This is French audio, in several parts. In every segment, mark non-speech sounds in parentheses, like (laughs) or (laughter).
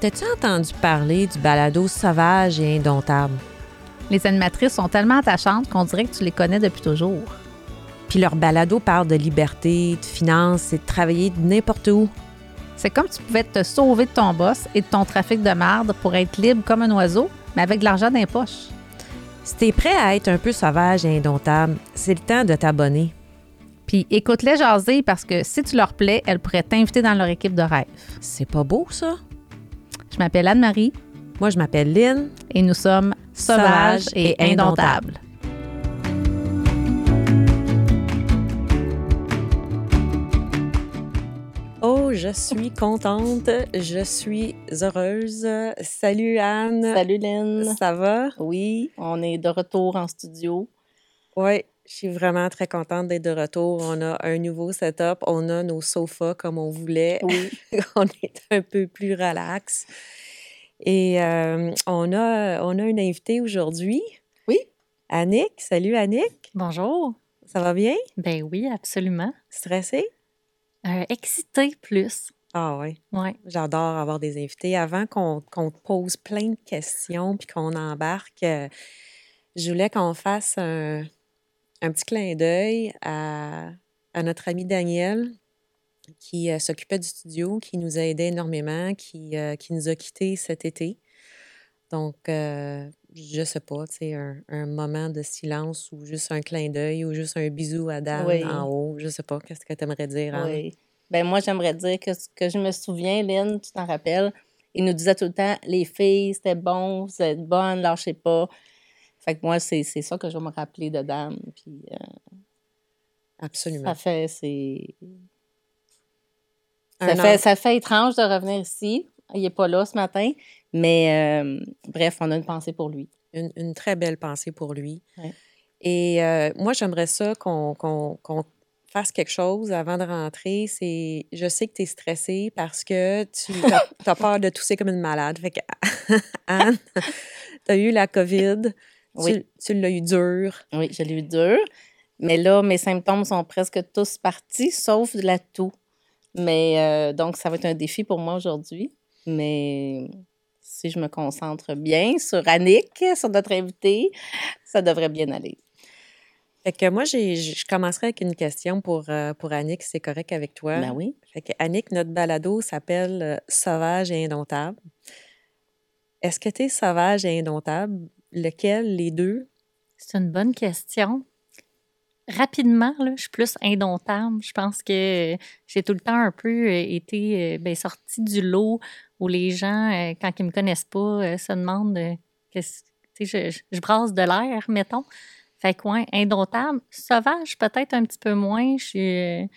T'as-tu entendu parler du balado sauvage et indomptable? Les animatrices sont tellement attachantes qu'on dirait que tu les connais depuis toujours. Puis leur balado parle de liberté, de finances et de travailler de n'importe où. C'est comme si tu pouvais te sauver de ton boss et de ton trafic de merde pour être libre comme un oiseau, mais avec de l'argent dans les poches. Si t'es prêt à être un peu sauvage et indomptable, c'est le temps de t'abonner. Puis écoute-les jaser parce que si tu leur plais, elles pourraient t'inviter dans leur équipe de rêve. C'est pas beau, ça? Je m'appelle Anne-Marie Moi, je m'appelle Lynn. et nous sommes sauvages et indomptables. Oh, je suis contente, je suis heureuse. Salut Anne. Salut Lynn. Ça va? Oui, on est de retour en studio. Oui, je suis vraiment très contente d'être de retour. On a un nouveau setup, on a nos sofas comme on voulait. Oui. (laughs) on est un peu plus relax. Et euh, on, a, on a une invitée aujourd'hui. Oui. Annick. Salut Annick. Bonjour. Ça va bien? Ben oui, absolument. Stressée? Euh, excité plus. Ah oui. Ouais. J'adore avoir des invités. Avant qu'on qu'on te pose plein de questions puis qu'on embarque, euh, je voulais qu'on fasse un, un petit clin d'œil à, à notre ami Daniel qui euh, s'occupait du studio, qui nous a aidés énormément, qui, euh, qui nous a quittés cet été. Donc, euh, je sais pas, tu sais, un, un moment de silence ou juste un clin d'œil ou juste un bisou à Dan Oui. en haut. Je sais pas, qu'est-ce que tu aimerais dire? Oui. Ben moi, j'aimerais dire que ce que je me souviens, Lynn, tu t'en rappelles, il nous disait tout le temps, les filles, c'était bon, vous êtes bonnes, lâchez pas. Fait que moi, c'est c'est ça que je vais me rappeler de Dan. Puis euh, Absolument. ça fait, c'est... Ça fait, ça fait étrange de revenir ici. Il n'est pas là ce matin. Mais euh, bref, on a une pensée pour lui. une, une très belle pensée pour lui. Ouais. Et euh, moi, j'aimerais ça qu'on qu'on- qu'on fasse quelque chose avant de rentrer. C'est, je sais que tu es stressée parce que tu (laughs) as, peur de tousser comme une malade. Fait que, (laughs) Anne, tu as eu la COVID. Oui. Tu, tu l'as eu dur. Oui, je l'ai eu dur. Mais là, mes symptômes sont presque tous partis, sauf de la toux. Mais euh, donc, ça va être un défi pour moi aujourd'hui. Mais si je me concentre bien sur Annick, sur notre invité, ça devrait bien aller. Fait que moi, je commencerai avec une question pour, euh, pour Annick, si c'est correct avec toi. Ben oui. Fait que Annick, notre balado s'appelle euh, Sauvage et indomptable. Est-ce que tu es sauvage et indomptable? Lequel, les deux? C'est une bonne question. Rapidement, là, je suis plus indomptable. Je pense que j'ai tout le temps un peu euh, été euh, ben, sortie du lot où les gens, euh, quand ils me connaissent pas, se demandent qu'est-ce- je, je, je brasse de l'air, mettons. Fait que, ouais, indomptable. Sauvage, peut-être un petit peu moins. Je suis,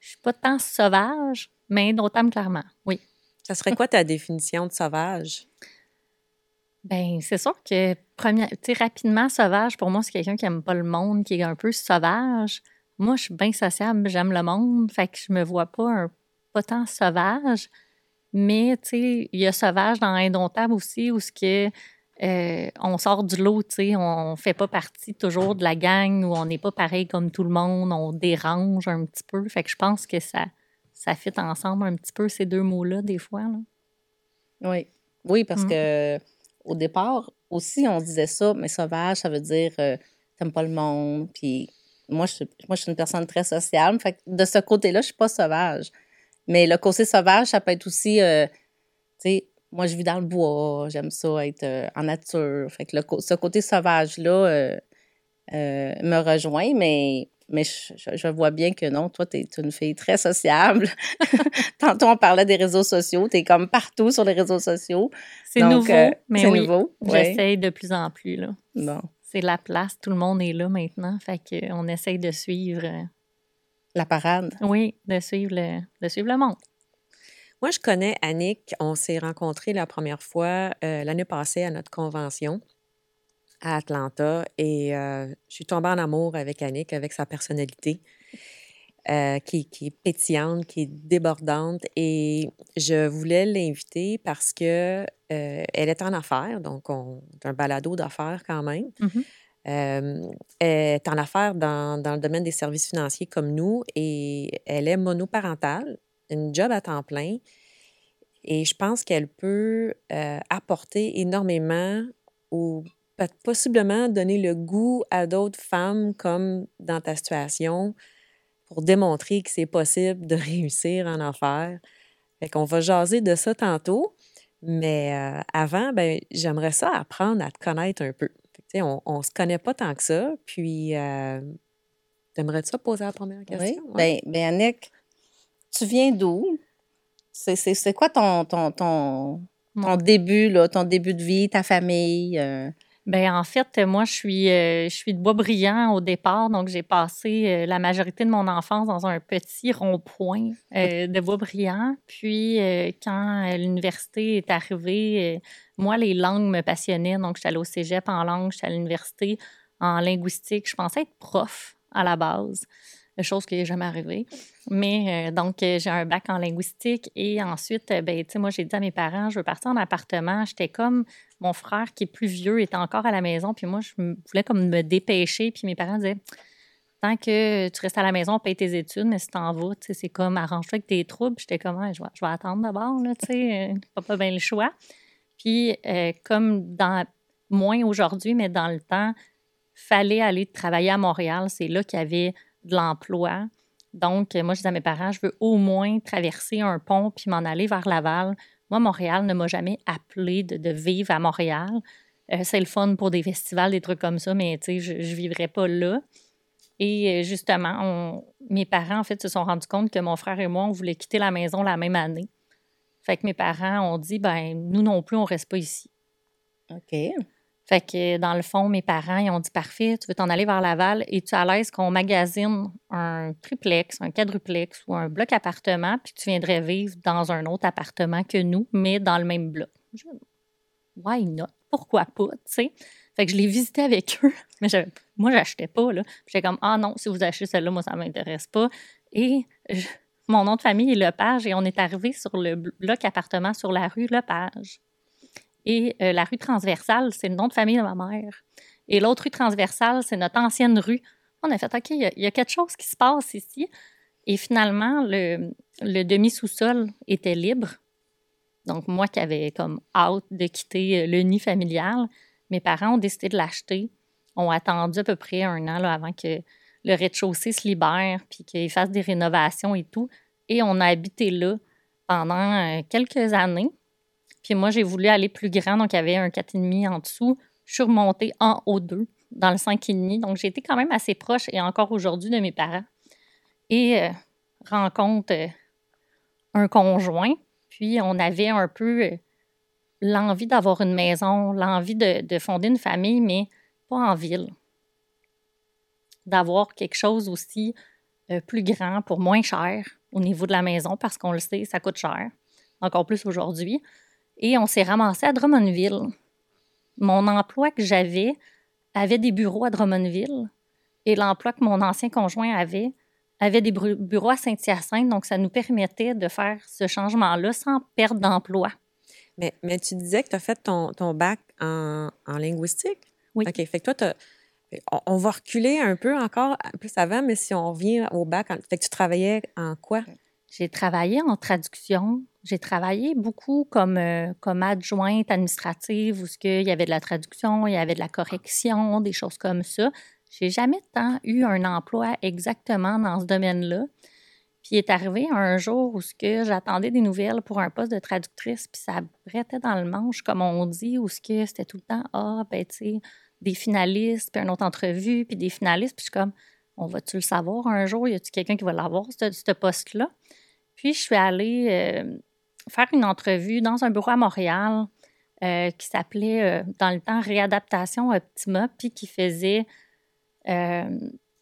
je suis pas tant sauvage, mais indomptable, clairement. Oui. Ça serait quoi ta définition de sauvage? Ben, c'est sûr que première, rapidement sauvage, pour moi, c'est quelqu'un qui aime pas le monde, qui est un peu sauvage. Moi, je suis bien sociable, j'aime le monde, fait que je me vois pas un pas tant sauvage. Mais, tu sais, il y a sauvage dans Indomptable aussi, où ce que euh, on sort du lot, tu sais, on fait pas partie toujours de la gang, où on n'est pas pareil comme tout le monde, on dérange un petit peu. Fait que je pense que ça, ça fit ensemble un petit peu, ces deux mots-là, des fois. Là. Oui. Oui, parce Mm. que au départ, aussi, on disait ça, mais sauvage, ça veut dire euh, t'aimes pas le monde. Puis moi je, suis- une personne très sociale. Fait que de ce côté-là, je suis pas sauvage. Mais le côté sauvage, ça peut être aussi, euh, tu sais, moi, je vis dans le bois, j'aime ça être euh, en nature. Fait que le, ce côté sauvage-là me rejoint, mais, mais je, je- je vois bien que non, toi, tu es une fille très sociable. (laughs) Tantôt, on parlait des réseaux sociaux. Tu es comme partout sur les réseaux sociaux. C'est nouveau, euh, mais oui, nouveau. Ouais. j'essaye de plus en plus. Là. Bon. C'est la place, tout le monde est là maintenant. Fait qu'on essaye de suivre, euh, La parade. oui, de suivre le, de suivre le monde. Moi, je connais Annick. On s'est rencontrés la première fois euh, l'année passée à notre convention à Atlanta et euh, je suis tombée en amour avec Annick, avec sa personnalité euh, qui, qui est pétillante, qui est débordante et je voulais l'inviter parce que euh, elle est en affaires, donc on c'est un balado d'affaires quand même. Mhm. Euh, elle est en affaires dans, dans le domaine des services financiers comme nous et elle est monoparentale, une job à temps plein. Et je pense qu'elle peut apporter énormément peut- possiblement donner le goût à d'autres femmes comme dans ta situation pour démontrer que c'est possible de (laughs) réussir en affaires. Fait qu'on va jaser de ça tantôt. Mais euh, avant, ben, j'aimerais ça apprendre à te connaître un peu. Fait que, on ne se connaît pas tant que ça. Puis, euh, t'aimerais-tu ça poser la première question? Oui. Ouais. Ben, ben, Annick, tu viens d'où? C'est, c'est, c'est quoi ton, ton, ton, ton début, là, ton début de vie, ta famille? euh? Ben en fait, moi, je suis, euh, je suis de Boisbriand au départ, donc j'ai passé euh, la majorité de mon enfance dans un petit rond-point euh, de Boisbriand. Puis, quand l'université est arrivée, moi, les langues me passionnaient, donc allée au cégep en langue, j'étais à l'université en linguistique. Je pensais être prof à la base, chose qui n'est jamais arrivée. Mais donc, j'ai un bac en linguistique et ensuite, ben, tu sais, moi, j'ai dit à mes parents, je veux partir en appartement. J'étais comme mon frère qui est plus vieux était encore à la maison, puis moi, je voulais comme me dépêcher, puis mes parents disaient tant que tu restes à la maison, paye tes études, mais si t'en vas, c'est comme arrange-toi avec tes troubles. J'étais comme, je vais, je attendre d'abord, tu sais, euh, pas, pas bien le choix. Puis, euh, comme dans, moins aujourd'hui, mais dans le temps, fallait aller travailler à Montréal. C'est là qu'il y avait de l'emploi. Donc, moi, je disais à mes parents, je veux au moins traverser un pont puis m'en aller vers Laval. Moi, Montréal ne m'a jamais appelé de, vivre à Montréal. Euh, c'est le fun pour des festivals, des trucs comme ça, mais tu sais, je ne vivrais pas là. Et euh, justement, mes parents, en fait, se sont rendus compte que mon frère et moi, on voulait quitter la maison la même année. Fait que mes parents ont dit, ben nous non plus, on reste pas ici. OK. Fait que dans le fond, mes parents, ils ont dit parfait, tu veux t'en aller vers Laval et tu es à l'aise qu'on magasine un triplex, un quadruplex ou un bloc appartement, puis tu viendrais vivre dans un autre appartement que nous, mais dans le même bloc? Je- Why not? Pourquoi pas? Fait que je l'ai visité avec eux, (laughs) mais je- moi, j'achetais pas, là. J'étais comme, ah non, si vous achetez celle-là, moi, ça m'intéresse pas. Et mon nom de famille est Lepage et on est arrivé sur le bloc appartement sur la rue Lepage. Et euh, la rue transversale, c'est le nom famille de ma mère. Et l'autre rue transversale, c'est notre ancienne rue. On a fait, OK, il y a- quelque chose qui se passe ici. Et finalement, le, demi-sous-sol était libre. Donc, moi qui avais comme hâte de quitter euh, le nid familial, mes parents ont décidé de l'acheter. ont attendu à peu près un an avant que le rez-de-chaussée se libère, puis qu'ils fassent des rénovations et tout. Et on a habité là pendant euh, quelques années. Puis moi, j'ai voulu aller plus grand, donc il y avait un 4,5 en dessous. Je suis remontée en haut 2 dans le 5,5. Donc j'ai été quand même assez proche et encore aujourd'hui de mes parents. Et euh, rencontre euh, un conjoint. Puis on avait un peu euh, l'envie d'avoir une maison, l'envie de, de fonder une famille, mais pas en ville. D'avoir quelque chose aussi plus grand pour moins cher au niveau de la maison, parce qu'on le sait, ça coûte cher, encore plus aujourd'hui. Et on s'est ramassé à Drummondville. Mon emploi que j'avais avait des bureaux à Drummondville et l'emploi que mon ancien conjoint avait avait des bureaux à Saint-Hyacinthe. Donc, ça nous permettait de faire ce changement-là sans perte d'emploi. Mais, mais tu disais que tu as fait ton, ton bac en, en linguistique? Oui. OK. Fait que toi, on, on va reculer un peu encore plus avant, mais si on revient au bac, en- fait que tu travaillais en quoi? J'ai travaillé en traduction. J'ai travaillé beaucoup comme, euh, comme adjointe administrative où il y avait de la traduction, il y avait de la correction, des choses comme ça. J'ai jamais tant eu un emploi exactement dans ce domaine-là. Puis il est arrivé un jour où ce que j'attendais des nouvelles pour un poste de traductrice, puis ça brettait dans le manche, comme on dit, où ce que c'était tout le temps, ah, ben, tu sais, des finalistes, puis une autre entrevue, puis des finalistes, puis je suis comme, on va-tu le savoir un jour? Y a-tu quelqu'un qui va l'avoir, ce poste-là? Puis je suis allée euh, faire une entrevue dans un bureau à Montréal euh, qui s'appelait, euh, dans le temps, Réadaptation Optima, puis qui faisait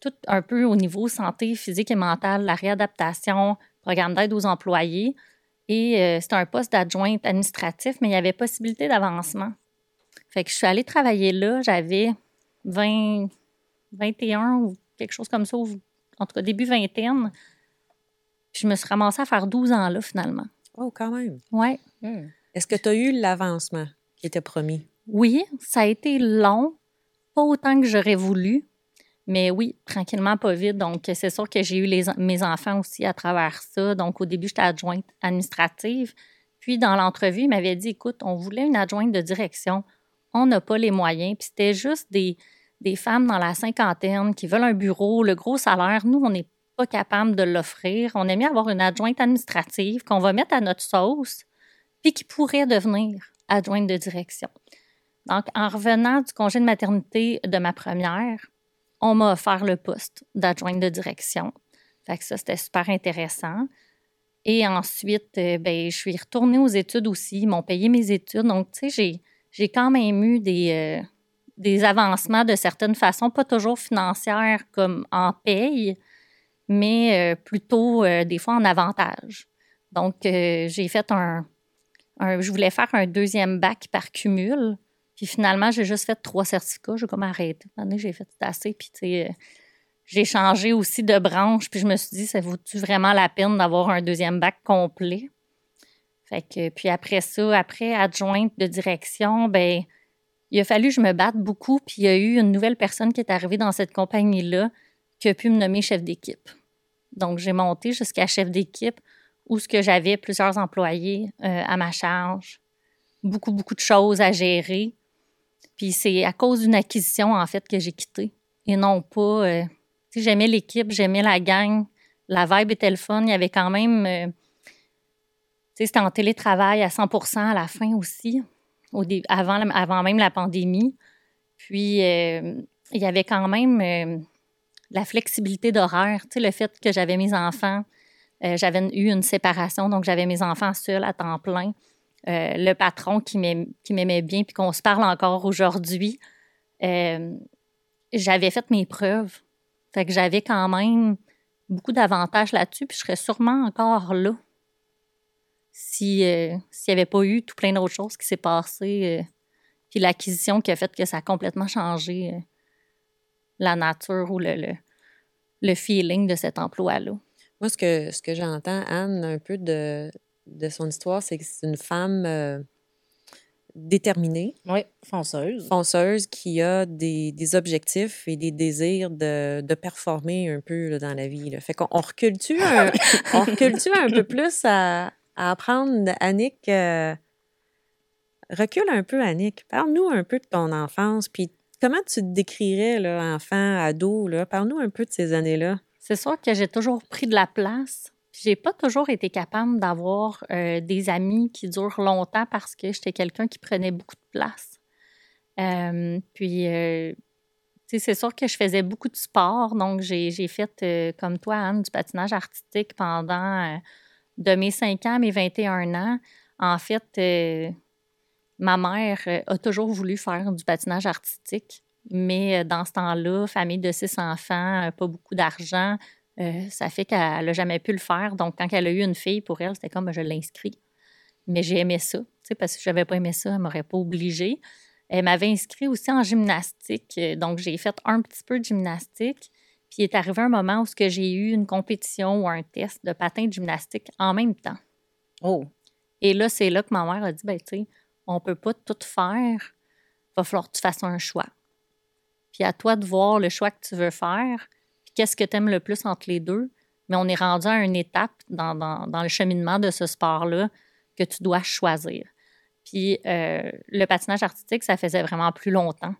tout un peu au niveau santé physique et mentale, la réadaptation, programme d'aide aux employés. Et c'était un poste d'adjointe administratif, mais il y avait possibilité d'avancement. Fait que je suis allée travailler là, j'avais 20, 21 ou quelque chose comme ça, en tout cas début vingtaine. Puis je me suis ramassée à faire 12 ans là, finalement. Oh, quand même. Ouais. Hmm. Est-ce que tu as eu l'avancement qui était promis? Oui, ça a été long, pas autant que j'aurais voulu, mais oui, tranquillement, pas vite. Donc, c'est sûr que j'ai eu les, mes enfants aussi à travers ça. Donc, au début, j'étais adjointe administrative. Puis, dans l'entrevue, il m'avait dit Écoute, on voulait une adjointe de direction. On n'a pas les moyens. Puis, c'était juste des, des femmes dans la cinquantaine qui veulent un bureau, le gros salaire. Nous, on n'est pas capable de l'offrir. On aime mieux avoir une adjointe administrative qu'on va mettre à notre sauce, puis qui pourrait devenir adjointe de direction. Donc, en revenant du congé de maternité de ma première, on m'a offert le poste d'adjointe de direction. Fait que ça, c'était super intéressant. Et ensuite, euh, ben, je suis retournée aux études aussi. Ils m'ont payé mes études. Donc, tu sais, j'ai quand même eu des, euh, des avancements de certaines façons, pas toujours financières comme en paye, mais euh, plutôt des fois en avantage. Donc, j'ai fait un, Je voulais faire un deuxième bac par cumul. Puis finalement, j'ai juste fait trois certificats. J'ai comme arrêté. J'ai fait assez. Puis, tu sais j'ai changé aussi de branche, puis je me suis dit, ça vaut-tu vraiment la peine d'avoir un deuxième bac complet? Fait que, puis après ça, après adjointe de direction, ben il a fallu que je me batte beaucoup, puis il y a eu une nouvelle personne qui est arrivée dans cette compagnie-là qui a pu me nommer chef d'équipe. Donc, j'ai monté jusqu'à chef d'équipe où ce que j'avais plusieurs employés euh, à ma charge, beaucoup, beaucoup de choses à gérer. Puis c'est à cause d'une acquisition, en fait, que j'ai quitté et non pas euh, J'aimais l'équipe, j'aimais la gang. La vibe était le fun. Il y avait quand même. Euh, c'était en télétravail à 100 à la fin aussi, au avant, avant même la pandémie. Puis, euh, il y avait quand même euh, la flexibilité d'horaire. Tu sais, le fait que j'avais mes enfants, j'avais eu une séparation, donc j'avais mes enfants seuls à temps plein. le patron qui m'aimait bien, puis qu'on se parle encore aujourd'hui. j'avais fait mes preuves. Fait que j'avais quand même beaucoup d'avantages là-dessus, puis je serais sûrement encore là si euh, s'il n'y avait pas eu tout plein d'autres choses qui s'est passé, euh, puis l'acquisition qui a fait que ça a complètement changé euh, la nature ou le, le, feeling de cet emploi-là. Moi, ce que, ce que j'entends, Anne, un peu de, de son histoire, c'est que c'est une femme déterminée. Oui, fonceuse. Fonceuse qui a des, des objectifs et des désirs de, de performer un peu dans la vie. Là. Fait qu'on recule-tu (laughs) un, on recule un peu plus à, à apprendre, Annick? Euh, recule un peu, Annick. Parle-nous un peu de ton enfance, puis comment tu te décrirais, là, enfant, ado? Parle-nous un peu de ces années-là. C'est sûr que j'ai toujours pris de la place j'ai pas toujours été capable d'avoir euh, des amis qui durent longtemps parce que j'étais quelqu'un qui prenait beaucoup de place. Euh, puis, euh, c'est sûr que je faisais beaucoup de sport. Donc, j'ai fait, comme toi, Anne, du patinage artistique pendant de mes 5 ans à mes 21 ans. En fait, ma mère a toujours voulu faire du patinage artistique. Mais dans ce temps-là, famille de six enfants, pas beaucoup d'argent, euh, ça fait qu'elle n'a jamais pu le faire. Donc, quand elle a eu une fille, pour elle, c'était comme je l'inscris. Mais j'ai aimé ça, parce que je n'avais pas aimé ça, elle ne m'aurait pas obligée. Elle m'avait inscrit aussi en gymnastique. Euh, donc, j'ai fait un petit peu de gymnastique. Puis, il est arrivé un moment où j'ai eu une compétition ou un test de patin de gymnastique en même temps. Oh! Et là, c'est là que ma mère a dit, ben, tu sais, on ne peut pas tout faire. Il va falloir que tu fasses un choix. Puis à toi de voir le choix que tu veux faire qu'est-ce que tu aimes le plus entre les deux. Mais on est rendu à une étape dans, le cheminement de ce sport-là que tu dois choisir. Puis euh, le patinage artistique, ça faisait vraiment plus longtemps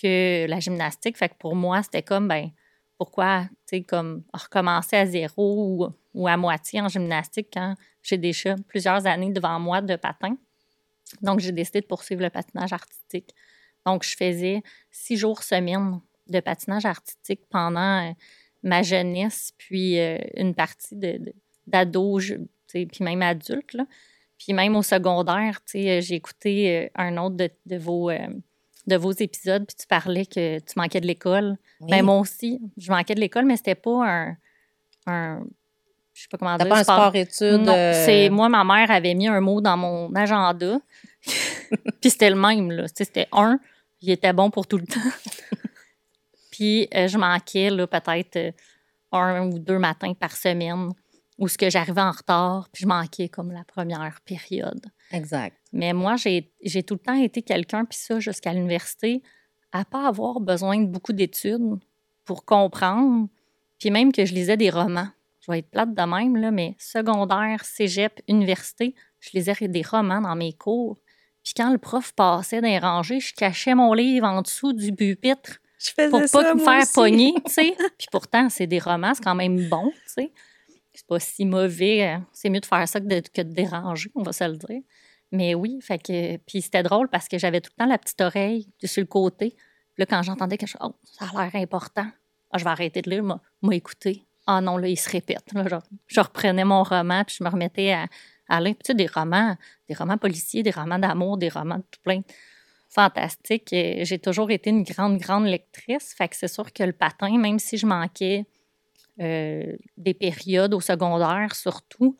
que la gymnastique. Fait que pour moi, c'était comme, ben, pourquoi, tu sais, comme recommencer à zéro ou, à moitié en gymnastique quand j'ai déjà plusieurs années devant moi de patin? Donc, j'ai décidé de poursuivre le patinage artistique. Donc, je faisais six jours semaine de patinage artistique pendant euh, ma jeunesse, puis euh, une partie d'ado, puis même adulte. Là. Puis même au secondaire, euh, j'ai écouté un autre de, vos, de vos épisodes, puis tu parlais que tu manquais de l'école. Ben, moi aussi, je manquais de l'école, mais c'était pas un, un je sais pas comment dire. pas un sport-études? Non, c'est... Moi, ma mère avait mis un mot dans mon agenda, (laughs) puis c'était le même, là. C'était un, il était bon pour tout le temps. (laughs) Puis euh, je manquais peut-être euh, un ou deux matins par semaine où ce que j'arrivais en retard, puis je manquais comme la première période. Exact. Mais moi, j'ai tout le temps été quelqu'un, puis ça jusqu'à l'université, à pas avoir besoin de beaucoup d'études pour comprendre, puis même que je lisais des romans. Je vais être plate de même, là, mais secondaire, cégep, université, je lisais des romans dans mes cours. Puis quand le prof passait dans les rangées, je cachais mon livre en dessous du pupitre Je pour pas me faire aussi. pogner, tu sais. (laughs) Puis pourtant, c'est des romans, c'est quand même bon, tu sais. C'est pas si mauvais. euh, C'est mieux de faire ça que de, que de déranger, on va se le dire. Mais oui, fait que. Puis c'était drôle parce que j'avais tout le temps la petite oreille sur le côté. Puis là, quand j'entendais quelque chose, oh, ça a l'air important. Ah, je vais arrêter de lire, m'a m'a écouté. Ah non, là, il se répète. Là, genre, je reprenais mon roman, puis je me remettais à, Puis tu sais, des romans, des romans policiers, des romans d'amour, des romans de tout plein fantastique. J'ai toujours été une grande, grande lectrice. Fait que c'est sûr que le patin, même si je manquais euh, des périodes au secondaire, surtout,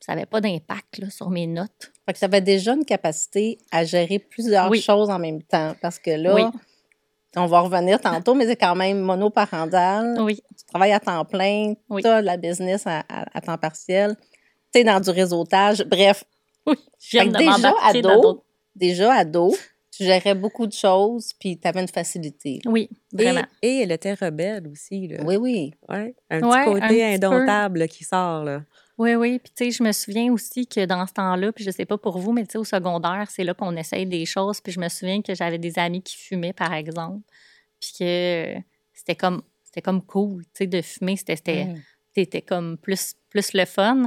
ça n'avait pas d'impact sur mes notes. Fait que tu avais déjà une capacité à gérer plusieurs Oui. choses en même temps. Parce que là, Oui. on va revenir tantôt, mais c'est quand même monoparental. Oui, Tu travailles à temps plein, Oui. tu as de la business à, à- à temps partiel, tu dans du réseautage. Bref, oui. Je viens Fait que de déjà, ado, déjà ado, tu gérais beaucoup de choses, puis tu avais une facilité. Oui, Et, vraiment. et elle était rebelle aussi. Là. Oui, oui. Ouais, un Ouais, petit côté indomptable là, qui sort. Là. Oui, oui. Puis, tu sais, je me souviens aussi que dans ce temps-là, puis je sais pas pour vous, mais tu sais, au secondaire, c'est là qu'on essaye des choses. Puis, je me souviens que j'avais des amis qui fumaient, par exemple. Puis que c'était comme, c'était comme cool, tu sais, de fumer. C'était, c'était, Mm. c'était comme plus, plus le fun.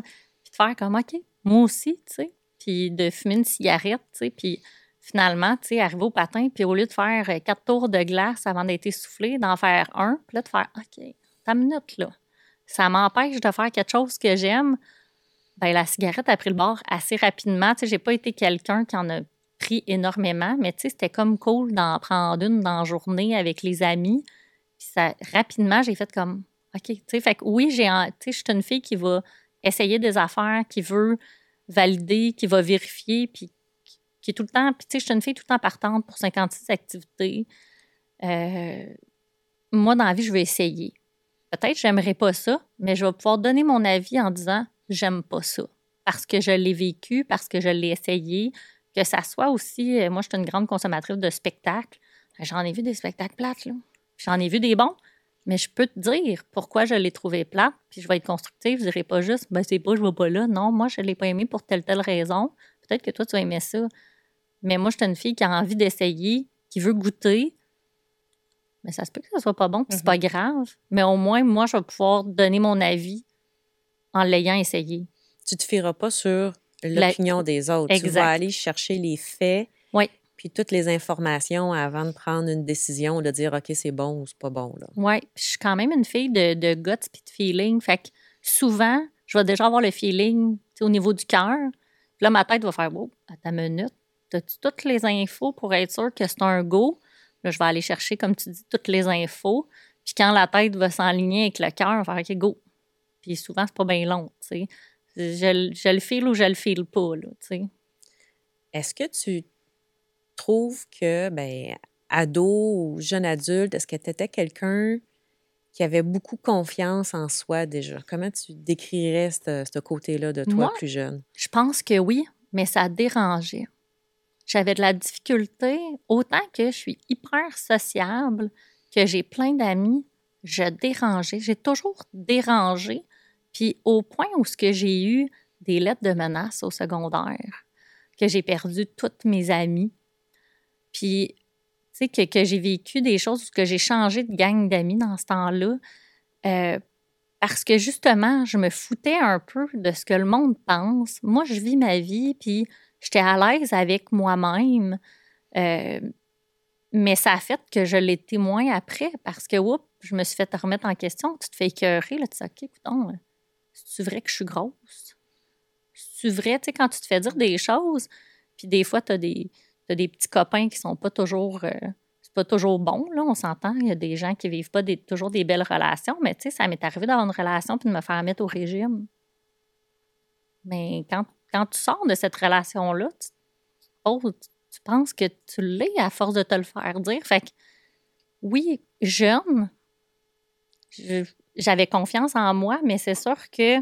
Faire comme, OK, moi aussi, tu sais. Puis de fumer une cigarette, tu sais. Puis finalement, tu sais, arriver au patin, puis au lieu de faire euh, quatre tours de glace avant d'être essoufflé, d'en faire un, puis là, de faire, OK, ta minute, là. Ça m'empêche de faire quelque chose que j'aime. Ben, la cigarette a pris le bord assez rapidement. Tu sais, j'ai pas été quelqu'un qui en a pris énormément, mais tu sais, c'était comme cool d'en prendre une dans la journée avec les amis. Puis ça, rapidement, j'ai fait comme, OK, tu sais, fait que oui, j'ai, tu sais, je suis une fille qui va essayer des affaires, qui veut valider, qui va vérifier, puis qui- est tout le temps, puis tu sais, je suis une fille tout le temps partante pour 56 activités. Euh, moi, dans la vie, je vais essayer. Peut-être j'aimerais pas ça, mais je vais pouvoir donner mon avis en disant j'aime pas ça. Parce que je l'ai vécu, parce que je l'ai essayé, que ça soit aussi. euh, Moi, je suis une grande consommatrice de spectacles. J'en ai vu des spectacles plates. J'en ai vu des bons, mais je peux te dire pourquoi je l'ai trouvé plate, puis je vais être constructive. Je dirai pas juste, ben c'est pas, je vais pas là. Non, moi, je l'ai pas aimé pour telle, telle raison. Peut-être que toi, tu vas aimer ça. Mais moi, je suis une fille qui a envie d'essayer, qui veut goûter. Mais ça se peut que ça soit pas bon, puis c'est pas grave. Mais au moins, moi, je vais pouvoir donner mon avis en l'ayant essayé. Tu te fieras pas sur l'opinion des autres. Tu vas aller chercher les faits, puis toutes les informations avant de prendre une décision, de dire OK, c'est bon ou c'est pas bon. Là. oui. Je suis quand même une fille de, de guts puis de feeling. Fait que souvent, je vais déjà avoir le feeling au niveau du cœur. Puis là, ma tête va faire Wow, à ta minute, as-tu toutes les infos pour être sûr que c'est un go? Là, je vais aller chercher, comme tu dis, toutes les infos. Puis quand la tête va s'enligner avec le cœur, on va faire OK, go. Puis souvent, c'est pas bien long, tu sais. Je, le- je le file ou je le file pas, là, tu sais. Est-ce que tu trouves que, ben, ado ou jeune adulte, est-ce que tu étais quelqu'un qui avait beaucoup confiance en soi déjà? Comment tu décrirais ce côté-là de toi Moi? plus jeune? Je pense que oui, mais ça dérangeait. J'avais de la difficulté, autant que je suis hyper sociable, que j'ai plein d'amis, je dérangeais. J'ai toujours dérangé. Puis au point où ce que j'ai eu des lettres de menaces au secondaire, que j'ai perdu toutes mes amies, puis tu sais, que, j'ai vécu des choses, que j'ai changé de gang d'amis dans ce temps-là, euh, parce que justement, je me foutais un peu de ce que le monde pense. Moi, je vis ma vie, puis j'étais à l'aise avec moi-même. Euh, mais ça a fait que je l'ai témoin après parce que, oups, je me suis fait remettre en question. Tu te fais écœurer, là, tu sais, OK, écoutons, euh, c'est-tu vrai que je suis grosse? C'est-tu vrai, tu sais, quand tu te fais dire des choses, puis des fois, tu as des, t'as des petits copains qui sont pas toujours. euh, c'est pas toujours bon, là, on s'entend. Il y a des gens qui vivent pas toujours des belles relations, mais tu sais, ça m'est arrivé d'avoir une relation puis de me faire mettre au régime. Mais quand, quand tu sors de cette relation-là, tu, poses- tu- penses que tu l'es à force de te le faire dire. Fait que, oui, jeune, je- j'avais confiance en moi, mais c'est sûr que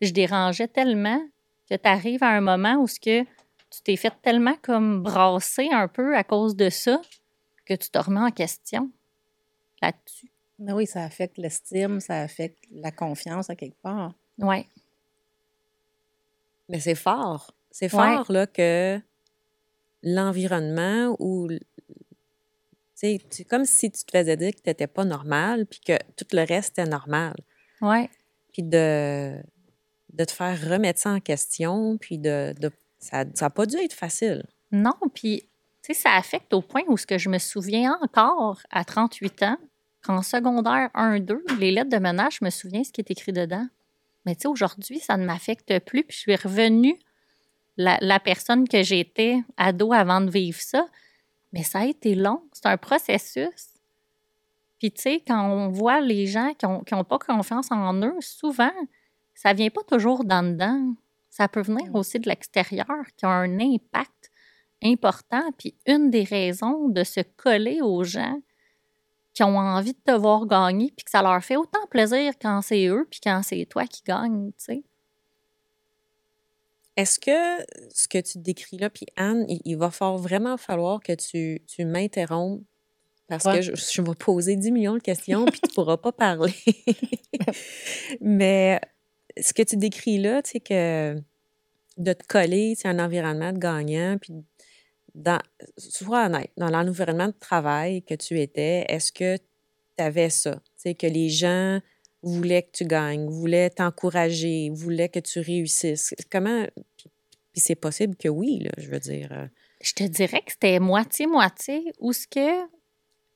je dérangeais tellement que tu arrives à un moment où ce que tu t'es fait tellement comme brasser un peu à cause de ça que tu te remets en question là-dessus. Mais oui, ça affecte l'estime, ça affecte la confiance à quelque part. Ouais. Mais c'est fort. C'est Ouais. fort, là, que l'environnement ou... l- tu sais, C'est comme si tu te faisais dire que tu n'étais pas normal, puis que tout le reste était normal. Ouais. Puis de, de te faire remettre ça en question, puis de... de- ça n'a pas dû être facile. Non, puis, tu sais, ça affecte au point où ce que je me souviens encore à 38 ans, qu'en secondaire 1-2, les lettres de menace, je me souviens ce qui est écrit dedans. Mais tu sais, aujourd'hui, ça ne m'affecte plus, puis je suis revenue la, personne que j'étais ado avant de vivre ça. Mais ça a été long, c'est un processus. Puis tu sais, quand on voit les gens qui n'ont ont pas confiance en eux, souvent, ça vient pas toujours d'en dedans. Ça peut venir aussi de l'extérieur, qui a un impact important. Puis une des raisons de se coller aux gens qui ont envie de te voir gagner, puis que ça leur fait autant plaisir quand c'est eux, puis quand c'est toi qui gagne, tu sais. Est-ce que ce que tu décris là, puis Anne, il, il va fort vraiment falloir que tu, tu m'interrompes parce Ouais. que je, je vais poser 10 millions de questions puis tu pourras pas parler. (laughs) Mais ce que tu décris là, tu sais, que de te coller, c'est un environnement de gagnant, puis dans, honnête, dans l'environnement de travail que tu étais, est-ce que tu avais ça? Tu que les gens voulaient que tu gagnes, voulaient t'encourager, voulaient que tu réussisses. Comment. Puis c'est possible que oui, là, je veux dire. euh, Je te dirais que c'était moitié-moitié, ou ce que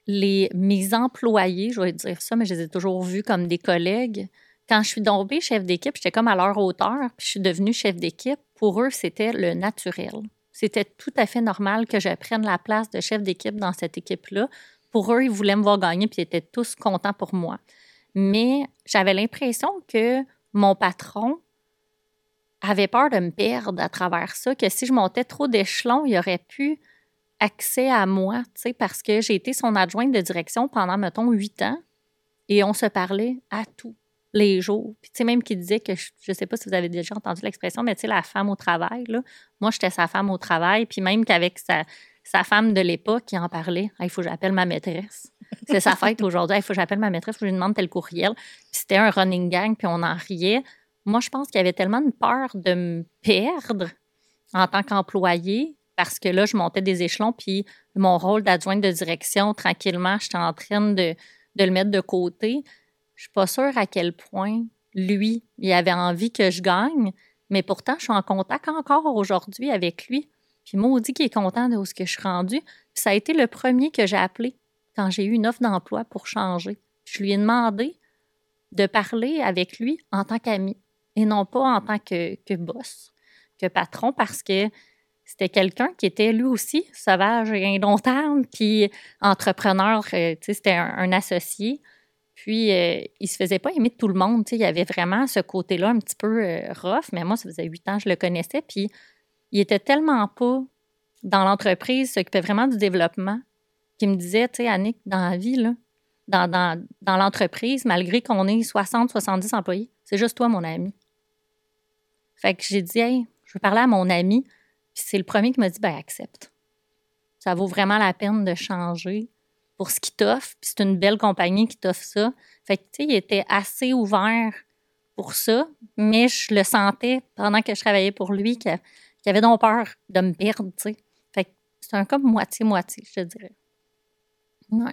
les, mes employés, je vais dire ça, mais je les ai toujours vus comme des collègues. Quand je suis tombée chef d'équipe, j'étais comme à leur hauteur, puis je suis devenue chef d'équipe. Pour eux, c'était le naturel. C'était tout à fait normal que je prenne la place de chef d'équipe dans cette équipe-là. Pour eux, ils voulaient me voir gagner, puis ils étaient tous contents pour moi. Mais j'avais l'impression que mon patron avait peur de me perdre à travers ça, que si je montais trop d'échelons, il aurait pu accès à moi, parce que j'ai été son adjointe de direction pendant, mettons, huit ans, et on se parlait à tous les jours. Puis, tu sais, même qu'il disait que, je, je sais pas si vous avez déjà entendu l'expression, mais tu sais, la femme au travail, là, moi, j'étais sa femme au travail, puis même qu'avec sa, femme de l'époque, qui en parlait, il faut que j'appelle ma maîtresse. C'est sa fête (laughs) aujourd'hui, il faut que j'appelle ma maîtresse, faut que je lui demande tel courriel. Puis c'était un running gang, puis on en riait. Moi, je pense qu'il y avait tellement de peur de me perdre en tant qu'employé parce que là, je montais des échelons, puis mon rôle d'adjointe de direction, tranquillement, j'étais en train de le mettre de côté. Je suis pas sûre à quel point lui, il avait envie que je gagne, mais pourtant, je suis en contact encore aujourd'hui avec lui. Puis maudit qu'il est content de ce que je suis rendue. Puis ça a été le premier que j'ai appelé quand j'ai eu une offre d'emploi pour changer. Je lui ai demandé de parler avec lui en tant qu'ami et non pas en tant que, que boss, que patron, parce que c'était quelqu'un qui était lui aussi sauvage et indomptable, puis entrepreneur, euh, c'était un associé. Puis, euh, il se faisait pas aimer de tout le monde. Il y avait vraiment ce côté-là un petit peu euh, rough, mais moi, ça faisait huit ans je le connaissais. Puis, il était tellement pas dans l'entreprise, s'occupait vraiment du développement, qu'il me disait, tu sais, Annick, dans la vie, là, dans l'entreprise, malgré qu'on ait 60, 70 employés, c'est juste toi, mon ami. Fait que j'ai dit, hey, je veux parler à mon ami. Puis c'est le premier qui m'a dit, ben accepte. Ça vaut vraiment la peine de changer pour ce qu'il t'offre. Puis c'est une belle compagnie qui t'offre ça. Fait que, tu sais, il était assez ouvert pour ça, mais je le sentais pendant que je travaillais pour lui qu'il avait donc peur de me perdre, tu sais. Fait que c'est un comme moitié-moitié, je te dirais. Ouais.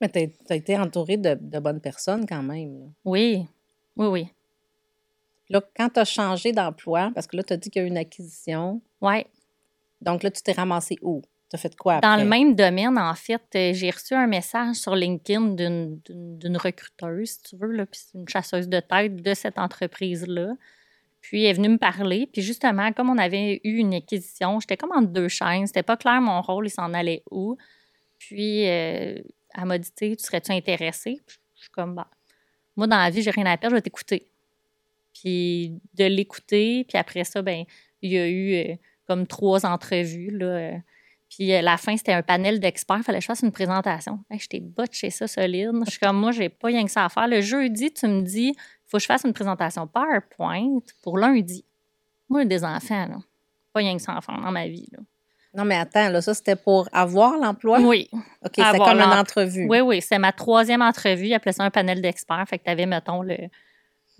Mais tu as été entouré de, de bonnes personnes quand même. là. Oui, oui, oui. Là, quand tu as changé d'emploi, parce que là, tu as dit qu'il y a eu une acquisition, Ouais. donc là, tu t'es ramassé où? Tu as fait quoi après? Dans le même domaine, en fait, euh, j'ai reçu un message sur LinkedIn d'une- recruteuse, si tu veux, là, puis c'est une chasseuse de tête de cette entreprise-là. Puis elle est venue me parler. Puis justement, comme on avait eu une acquisition, j'étais comme entre deux chaînes. C'était pas clair mon rôle, il s'en allait où. Puis euh, elle m'a dit, tu serais-tu intéressée? Puis je suis comme, bah, moi, dans la vie, j'ai rien à perdre, je vais t'écouter. Puis de l'écouter, puis après ça, ben il y a eu euh, comme trois entrevues, là. euh, puis euh, la fin, c'était un panel d'experts. Il fallait que je fasse une présentation. Hey, je t'ai botché ça solide. Je suis comme, moi, j'ai pas rien que ça à faire. Le jeudi, tu me dis, il faut que je fasse une présentation PowerPoint pour lundi. Moi, des enfants, là. Pas rien que ça à faire dans ma vie, là. Non, mais attends, là, ça, c'était pour avoir l'emploi? Oui, OK, c'était comme une entrevue. oui, oui. C'est ma troisième entrevue. Ils appelaient ça un panel d'experts. Fait que tu avais, mettons, le,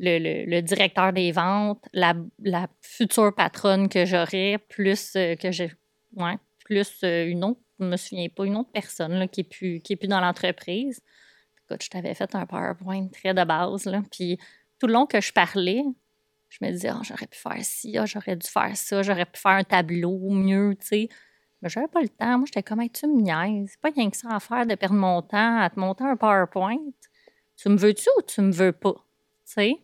le, le- le directeur des ventes, la, la future patronne que j'aurais, plus euh, que j'ai. Ouais, plus euh, une autre, je me souviens pas, une autre personne là, qui n'est plus, plus dans l'entreprise. Écoute, je t'avais fait un PowerPoint très de base. Là, puis tout le long que je parlais, je me disais, Ah, j'aurais pu faire ci, ah, j'aurais dû faire ça, j'aurais pu faire un tableau mieux, tu sais. Mais j'avais pas le temps. Moi, j'étais comme, Hey, tu me niaises. C'est pas rien que ça à faire de perdre mon temps à te monter un PowerPoint. Tu me veux-tu ou tu me veux pas? Tu sais?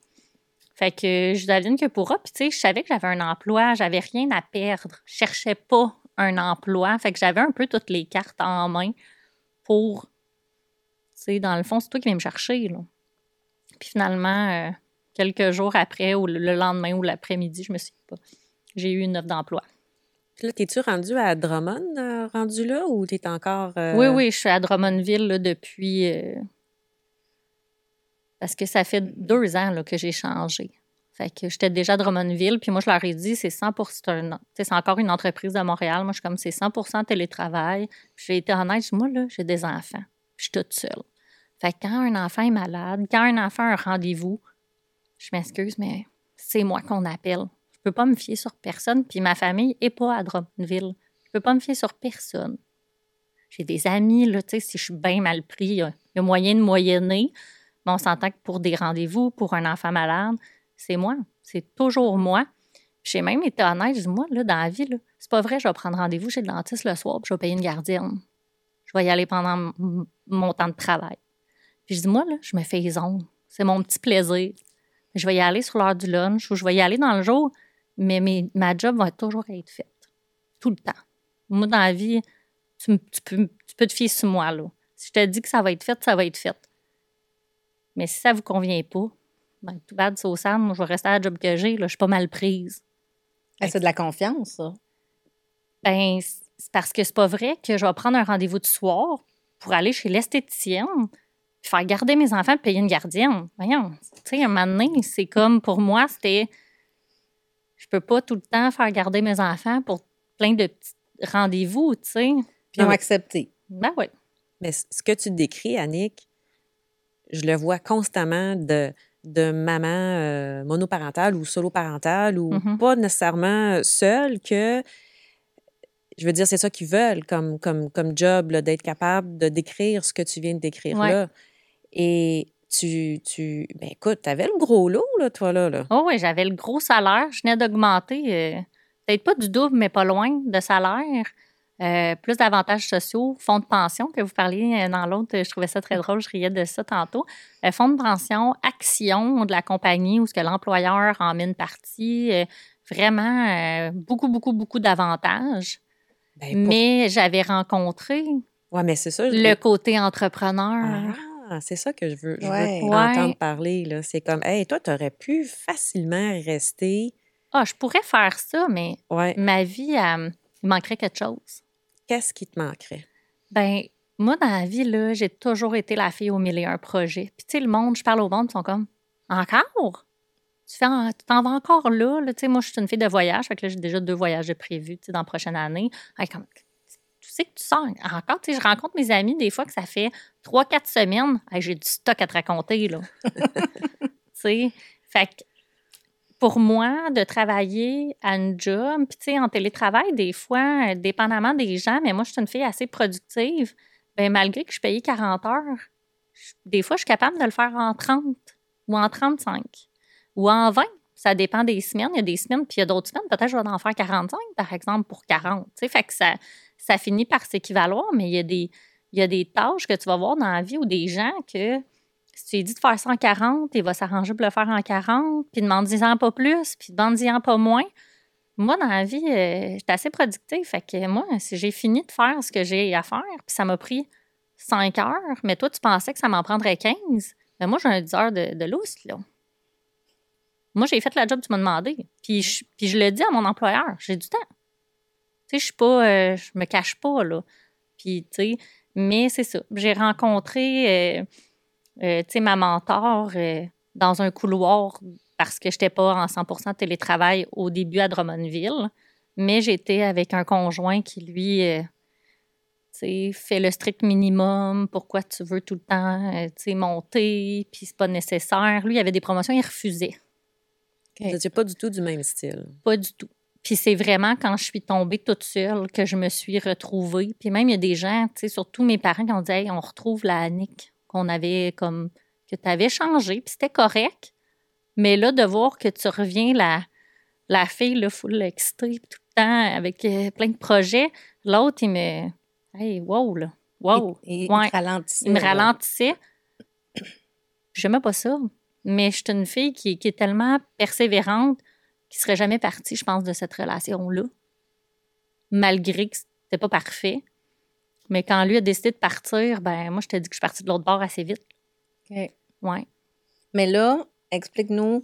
Fait que je devine que pour puis tu sais, je savais que j'avais un emploi, j'avais rien à perdre. Je cherchais pas un emploi. Fait que j'avais un peu toutes les cartes en main pour. Tu sais, dans le fond, c'est toi qui viens me chercher, là. Puis finalement, euh, quelques jours après, ou le- le lendemain ou l'après-midi, je me suis pas. J'ai eu une offre d'emploi. Puis là, t'es-tu rendu à Drummond, euh, rendu là, ou t'es encore... euh, Oui, oui, je suis à Drummondville là, depuis. Parce que ça fait deux ans là, que j'ai changé. Fait que j'étais déjà à Drummondville, puis moi, je leur ai dit, c'est 100 c'est encore une entreprise de Montréal. Moi, je suis comme, c'est 100% télétravail. J'ai été honnête, je dis, moi, là, j'ai des enfants. Je suis toute seule. Fait que quand un enfant est malade, quand un enfant a un rendez-vous, je m'excuse, mais c'est moi qu'on appelle. Je peux pas me fier sur personne, puis ma famille est pas à Drummondville. Je peux pas me fier sur personne. J'ai des amis, là, tu sais, si je suis bien mal pris, il y, a il y a moyen de moyenner. Mais on s'entend que pour des rendez-vous, pour un enfant malade, c'est moi. C'est toujours moi. J'ai même été honnête, je dis, moi, là, dans la vie, c'est pas vrai, je vais prendre rendez-vous chez le dentiste le soir, puis je vais payer une gardienne. Je vais y aller pendant mon temps de travail. Puis je dis, moi, là, je me fais les ongles. C'est mon petit plaisir. Je vais y aller sur l'heure du lunch ou je vais y aller dans le jour, mais mes- ma job va toujours être faite. Tout le temps. Moi, dans la vie, tu, peux, te fier sur moi, là. Si je te dis que ça va être fait, ça va être fait. Mais si ça vous convient pas, ben, tout bad, c'est au Sam, moi, je vais rester à la job que j'ai, là. Je suis pas mal prise. Ah, c'est de la confiance, ça. Ben, c'est parce que c'est pas vrai que je vais prendre un rendez-vous de soir pour aller chez l'esthéticienne, puis faire garder mes enfants, puis payer une gardienne. Voyons, tu sais, un moment donné, c'est comme pour moi, c'était. Je peux pas tout le temps faire garder mes enfants pour plein de petits rendez-vous, tu sais. Puis ils ont accepté. Ben oui. Mais ce que tu décris, Annick, je le vois constamment de, de maman euh, monoparentale ou solo-parentale ou Mhm. pas nécessairement seule que, je veux dire, c'est ça qu'ils veulent comme, comme, comme job, d'être capable de décrire ce que tu viens de décrire Ouais. là. Et tu, tu, ben écoute, t'avais le gros lot, là, toi, là. là. Oh oui, j'avais le gros salaire. Je venais d'augmenter, euh, peut-être pas du double, mais pas loin de salaire. Euh, plus d'avantages sociaux, fonds de pension que vous parliez euh, dans l'autre, je trouvais ça très drôle, je riais de ça tantôt. Euh, fonds de pension, actions de la compagnie où ce que l'employeur en met une partie, euh, vraiment euh, beaucoup, beaucoup, beaucoup d'avantages. Ben, pour- Mais j'avais rencontré Ouais, mais c'est ça. je- le côté entrepreneur. Ah, c'est ça que je veux, je veux Ouais. entendre Ouais. parler, là. C'est comme, hey, toi, t'aurais pu facilement rester. Ah, je pourrais faire ça, mais Ouais. ma vie, il manquerait quelque chose. Qu'est-ce qui te manquerait? Ben, moi, dans la vie, là, j'ai toujours été la fille au mille et un projets. Puis, tu sais, le monde, je parle au monde, ils sont comme Encore? Tu en- t'en vas encore là? Tu sais, moi, je suis une fille de voyage. Fait que là, j'ai déjà deux voyages prévus, tu sais, dans la prochaine année. Comme, tu sais que tu sors encore. Tu sais, je rencontre mes amis des fois que ça fait trois, quatre semaines. J'ai du stock à te raconter, là. (laughs) tu sais, fait que pour moi, de travailler à une job, puis tu sais, en télétravail, des fois, euh, dépendamment des gens, mais moi, je suis une fille assez productive, bien, malgré que je payais 40 heures, des fois, je suis capable de le faire en 30 ou en 35 ou en 20. Ça dépend des semaines. Il y a des semaines, puis il y a d'autres semaines, peut-être je vais en faire 45, par exemple, pour 40. Tu sais, fait que ça, ça finit par s'équivaloir, mais il y, a des, il y a des tâches que tu vas voir dans la vie ou des gens que si tu lui dis de faire ça en 40, il va s'arranger pour le faire en 40, puis demande-y-en pas plus, puis demande-y-en pas moins. Moi, dans la vie, euh, j'étais assez productive. Fait que moi, si j'ai fini de faire ce que j'ai à faire, puis ça m'a pris 5 heures, mais toi, tu pensais que ça m'en prendrait 15, ben moi, j'ai un 10 heures de, de là. Moi, j'ai fait la job que tu m'as demandé. Puis je, puis je le dis à mon employeur, j'ai du temps. Tu sais, je suis pas... euh, je me cache pas, là. Puis, tu sais, mais c'est ça. J'ai rencontré... euh, euh, tu sais, ma mentor euh, dans un couloir parce que je n'étais pas en 100 télétravail au début à Drummondville, mais j'étais avec un conjoint qui, lui, euh, tu sais, fais le strict minimum, pourquoi tu veux tout le temps, euh, tu sais, monter, puis c'est pas nécessaire. Lui, il avait des promotions, il refusait. Vous n'étiez pas du tout du même style. Pas du tout. Puis c'est vraiment quand je suis tombée toute seule que je me suis retrouvée. Puis même, il y a des gens, tu sais, surtout mes parents, qui ont dit hey, on retrouve la Annick qu'on avait comme. que tu avais changé, puis c'était correct. Mais là, de voir que tu reviens la, la fille, là, full excitée, tout le temps, avec euh, plein de projets, l'autre, il me. Hey, wow, là. Wow. Il, il Ouais. te ralentissait. Il me ralentissait. J'aimais pas ça. Mais je suis une fille qui, qui est tellement persévérante qui serait jamais partie, je pense, de cette relation-là. Malgré que c'était pas parfait. Mais quand lui a décidé de partir, ben moi, je t'ai dit que je suis partie de l'autre bord assez vite. OK. Ouais. Mais là, explique-nous,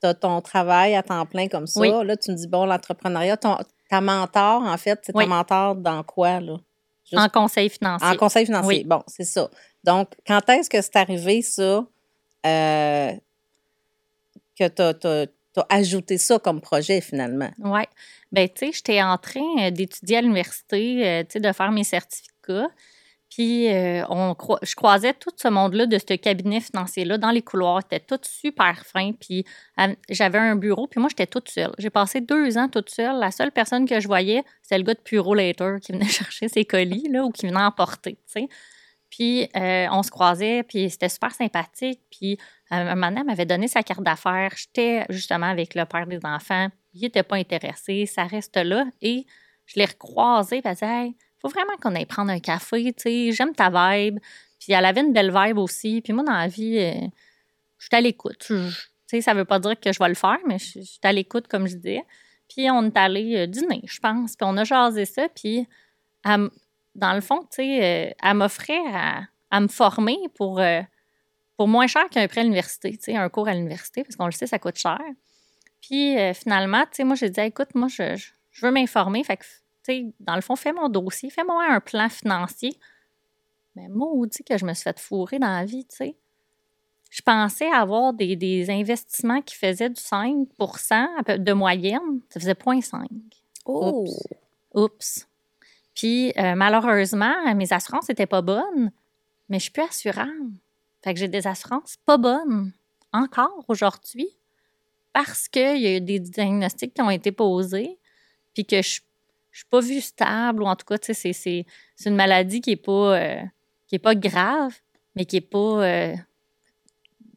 tu as ton travail à temps plein comme ça. Oui. Là, tu me dis, bon, l'entrepreneuriat, ton- ta mentor, en fait, c'est Oui. ta mentor dans quoi, là? Juste- En conseil financier. En conseil financier. Oui. Bon, c'est ça. Donc, quand est-ce que c'est arrivé, ça, euh, que tu as, ajouté ça comme projet, finalement? Oui. Ben, tu sais, j'étais en train euh, d'étudier à l'université, euh, tu sais, de faire mes certificats. Puis, euh, on je croisais tout ce monde-là de ce cabinet financier-là dans les couloirs. C'était tout super fin. Puis, j'avais un bureau. Puis, moi, j'étais toute seule. J'ai passé deux ans toute seule. La seule personne que je voyais, c'était le gars de Puro Later qui venait (laughs) chercher ses colis, là, ou qui venait emporter, tu sais. Puis, euh, on se croisait, puis c'était super sympathique. Puis, euh, un moment donné, m'avait donné sa carte d'affaires. J'étais justement avec le père des enfants. Il n'était pas intéressé. Ça reste là. Et je l'ai recroisé. Elle disait Hey, faut vraiment qu'on aille prendre un café. J'aime ta vibe. Puis elle avait une belle vibe aussi. Puis moi, dans la vie, euh, je suis à l'écoute. Ça veut pas dire que je vais le faire, mais je suis à l'écoute, comme je disais. Puis on est allé euh, dîner, je pense. Puis on a jasé ça. Puis dans le fond, tu sais, euh, elle m'offrait à, à me former pour, pour moins cher qu'un prêt à l'université, tu sais, un cours à l'université, parce qu'on le sait, ça coûte cher. Puis euh, finalement, tu sais, moi, j'ai dit, écoute, moi, je, je- veux m'informer. Fait que, tu sais, dans le fond, fais mon dossier, fais-moi un plan financier. Mais maudit que je me suis fait fourrer dans la vie, tu sais. Je pensais avoir des, des investissements qui faisaient du 5 à peu- de moyenne. Ça faisait 0,5. Oh! Oups. Oups. Puis, euh, malheureusement, mes assurances n'étaient pas bonnes, mais je suis plus assurable. Fait que j'ai des assurances pas bonnes encore aujourd'hui parce qu'il y a eu des diagnostics qui ont été posés, puis que je ne suis pas vue stable, ou en tout cas, tu sais, c'est- c'est c'est une maladie qui n'est pas, euh, qui est pas grave, mais qui n'est pas. euh,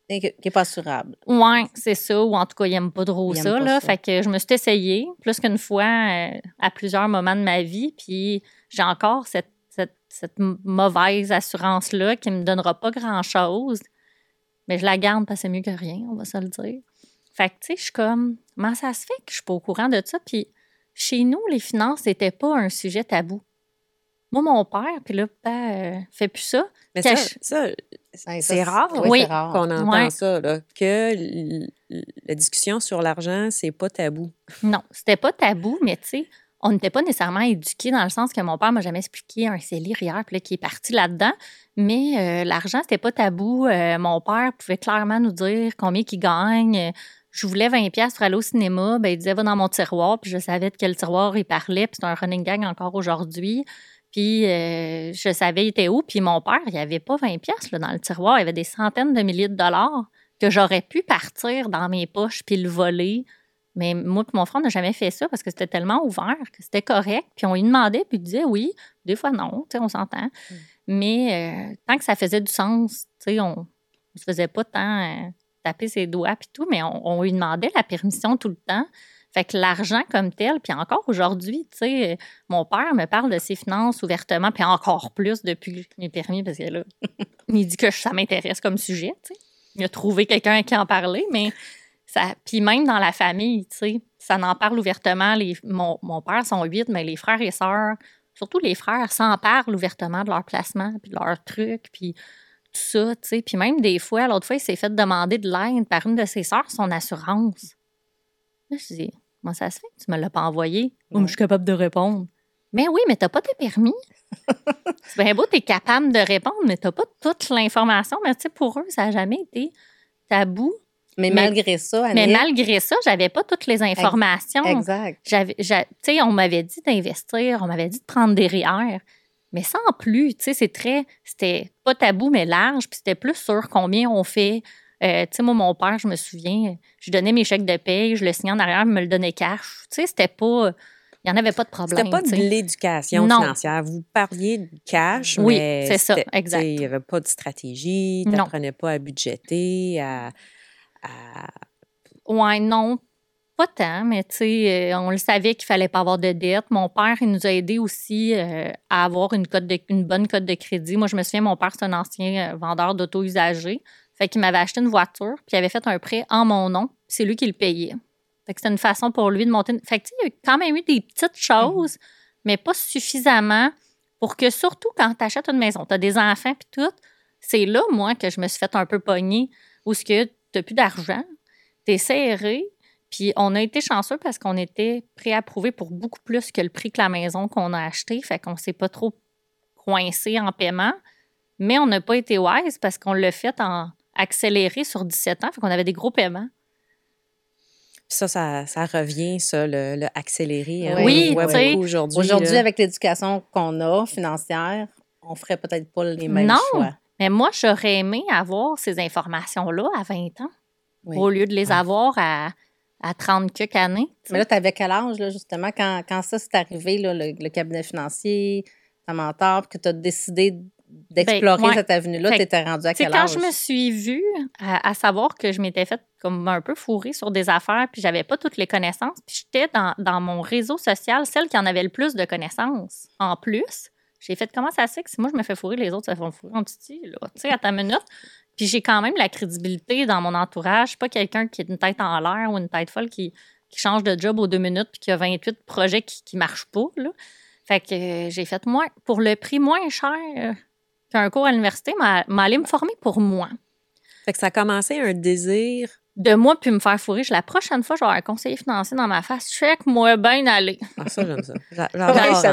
Qui n'est pas assurable. Ouais, c'est ça. Ou en tout cas, il n'aime pas trop Il ça, pas là. ça. Fait que je me suis essayée plus qu'une fois euh, à plusieurs moments de ma vie. Puis j'ai encore cette, cette, mauvaise assurance-là qui ne me donnera pas grand-chose. Mais je la garde parce que c'est mieux que rien, on va se le dire. Fait que, tu sais, je suis comme, comment ça se fait que je suis pas au courant de ça? Puis chez nous, les finances n'étaient pas un sujet tabou. Moi, mon père, puis là, papa, euh, fait plus ça. Mais ça, ça, c'est rare Oui. rare. qu'on entend Ouais. ça, là, que l- l- la discussion sur l'argent, c'est pas tabou. Non, c'était pas tabou, mais tu sais, on n'était pas nécessairement éduqués dans le sens que mon père m'a jamais expliqué un là, qui est parti là-dedans. Mais euh, l'argent, c'était pas tabou. Euh, mon père pouvait clairement nous dire combien il gagne. Je voulais 20$ piastres pour aller au cinéma. Ben, il disait, va dans mon tiroir. Puis je savais de quel tiroir il parlait. Puis c'est un running gang encore aujourd'hui. Puis euh, je savais il était où. Puis mon père, il avait pas 20$ piastres, là, dans le tiroir. Il y avait des centaines de milliers de dollars que j'aurais pu partir dans mes poches puis le voler. Mais moi et mon frère, on n'a jamais fait ça parce que c'était tellement ouvert que c'était correct. Puis on lui demandait, puis il disait oui. Des fois, non, tu sais, on s'entend. Mais euh, tant que ça faisait du sens, tu sais, on ne se faisait pas tant euh, taper ses doigts puis tout, mais on, on lui demandait la permission tout le temps. Fait que l'argent comme tel, puis encore aujourd'hui, tu sais, euh, mon père me parle de ses finances ouvertement, puis encore plus depuis que je m'ai permis, parce que là, (laughs) il dit que ça m'intéresse comme sujet, tu sais. Il a trouvé quelqu'un à qui en parler, mais ça, puis même dans la famille, tu sais, ça en parle ouvertement. Les, mon, mon père sont huit, mais les frères et sœurs, surtout les frères, s'en parlent ouvertement de leur placement, puis de leurs trucs, puis tout ça, tu sais. Puis même des fois, l'autre fois, il s'est fait demander de l'aide par une de ses sœurs, son assurance. Là, je dis, comment ça se fait que tu me l'as pas envoyé? Ou je suis capable de répondre? Mais oui, mais t'as pas tes permis. (laughs) c'est bien beau, t'es capable de répondre, mais t'as pas toute l'information. Mais tu sais, pour eux, ça n'a jamais été tabou. Mais, Mais- malgré ça, Mais Annette, malgré ça, j'avais pas toutes les informations. Exact. J'avais, j'a- tu sais, on m'avait dit d'investir, on m'avait dit de prendre des REER, Mais sans plus, tu sais, c'est très, c'était pas tabou, mais large, puis c'était plus sur combien on fait. Euh, tu sais, moi, mon père, je me souviens, je donnais mes chèques de paye, je le signais en arrière, il me le donnait cash. Tu sais, c'était pas. Il n'y en avait pas de problème. C'était pas de l'éducation Non. financière. Vous parliez de cash, Oui, mais c'est ça, exact. Il n'y avait pas de stratégie, tu n'apprenais pas à budgéter, à... à- Ouais, non, pas tant, mais tu sais, euh, on le savait qu'il fallait pas avoir de dette. Mon père, il nous a aidés aussi euh, à avoir une, cote de, une bonne cote de crédit. Moi, je me souviens, mon père, c'est un ancien euh, vendeur d'auto usagers. Fait qu'il m'avait acheté une voiture, puis il avait fait un prêt en mon nom, puis c'est lui qui le payait. Fait que c'était une façon pour lui de monter. une- Fait que tu sais, il y a quand même eu des petites choses, mais pas suffisamment pour que, surtout quand tu achètes une maison, tu as des enfants, puis tout, c'est là, moi, que je me suis fait un peu pogner, où ce que tu plus d'argent, t'es serré, puis on a été chanceux parce qu'on était préapprouvé pour beaucoup plus que le prix que la maison qu'on a acheté. Fait qu'on s'est pas trop coincé en paiement. Mais on n'a pas été wise parce qu'on l'a fait en accéléré sur 17 ans. Fait qu'on avait des gros paiements. Ça, ça, ça revient, ça, le, le accéléré. hein. Oui, aujourd'hui. Aujourd'hui, avec l'éducation qu'on a financière, on ferait peut-être pas les mêmes Non. choix. Mais moi, j'aurais aimé avoir ces informations-là à 20 ans Oui. au lieu de les avoir à, à 30 quelques années. Mais là, tu avais quel âge, là, justement, quand, quand ça s'est arrivé, là, le, le cabinet financier, ta mentor, puis que tu as décidé d'explorer Ben, ouais. cette avenue-là, tu étais rendu à quel quand âge? je me suis vue à, à savoir que je m'étais faite comme un peu fourrée sur des affaires, puis j'avais pas toutes les connaissances, puis j'étais dans, dans mon réseau social celle qui en avait le plus de connaissances. En plus, j'ai fait comment ça se que si moi je me fais fourrer, les autres se font fourrer? En petit, là, tu sais, à ta minute. Puis j'ai quand même la crédibilité dans mon entourage. Je suis pas quelqu'un qui a une tête en l'air ou une tête folle qui, qui change de job aux deux minutes puis qui a 28 projets qui, qui marchent pas, là. Fait que euh, j'ai fait moins, pour le prix moins cher euh, qu'un cours à l'université, m'a allé me former pour moi. Fait que ça a commencé un désir. De moi, puis me faire fourrer. Je- La prochaine fois, j'aurai un conseiller financier dans ma face. Check-moi bien aller. Ah, ça, j'aime ça.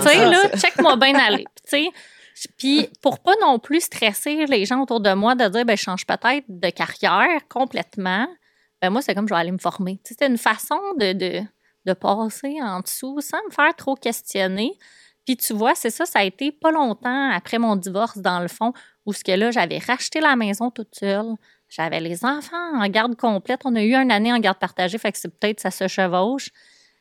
Tu sais, là, check-moi bien aller. Puis, tu sais, Puis, pour pas non plus stresser les gens autour de moi, de dire, ben, je change peut-être de carrière complètement, ben, moi, c'est comme, je vais aller me former. Tu sais, C'était une façon de, de, de passer en dessous sans me faire trop questionner. Puis, tu vois, c'est ça, ça a été pas longtemps après mon divorce, dans le fond, où ce que là, j'avais racheté la maison toute seule. J'avais les enfants en garde complète. On a eu une année en garde partagée, fait que c'est peut-être ça se chevauche.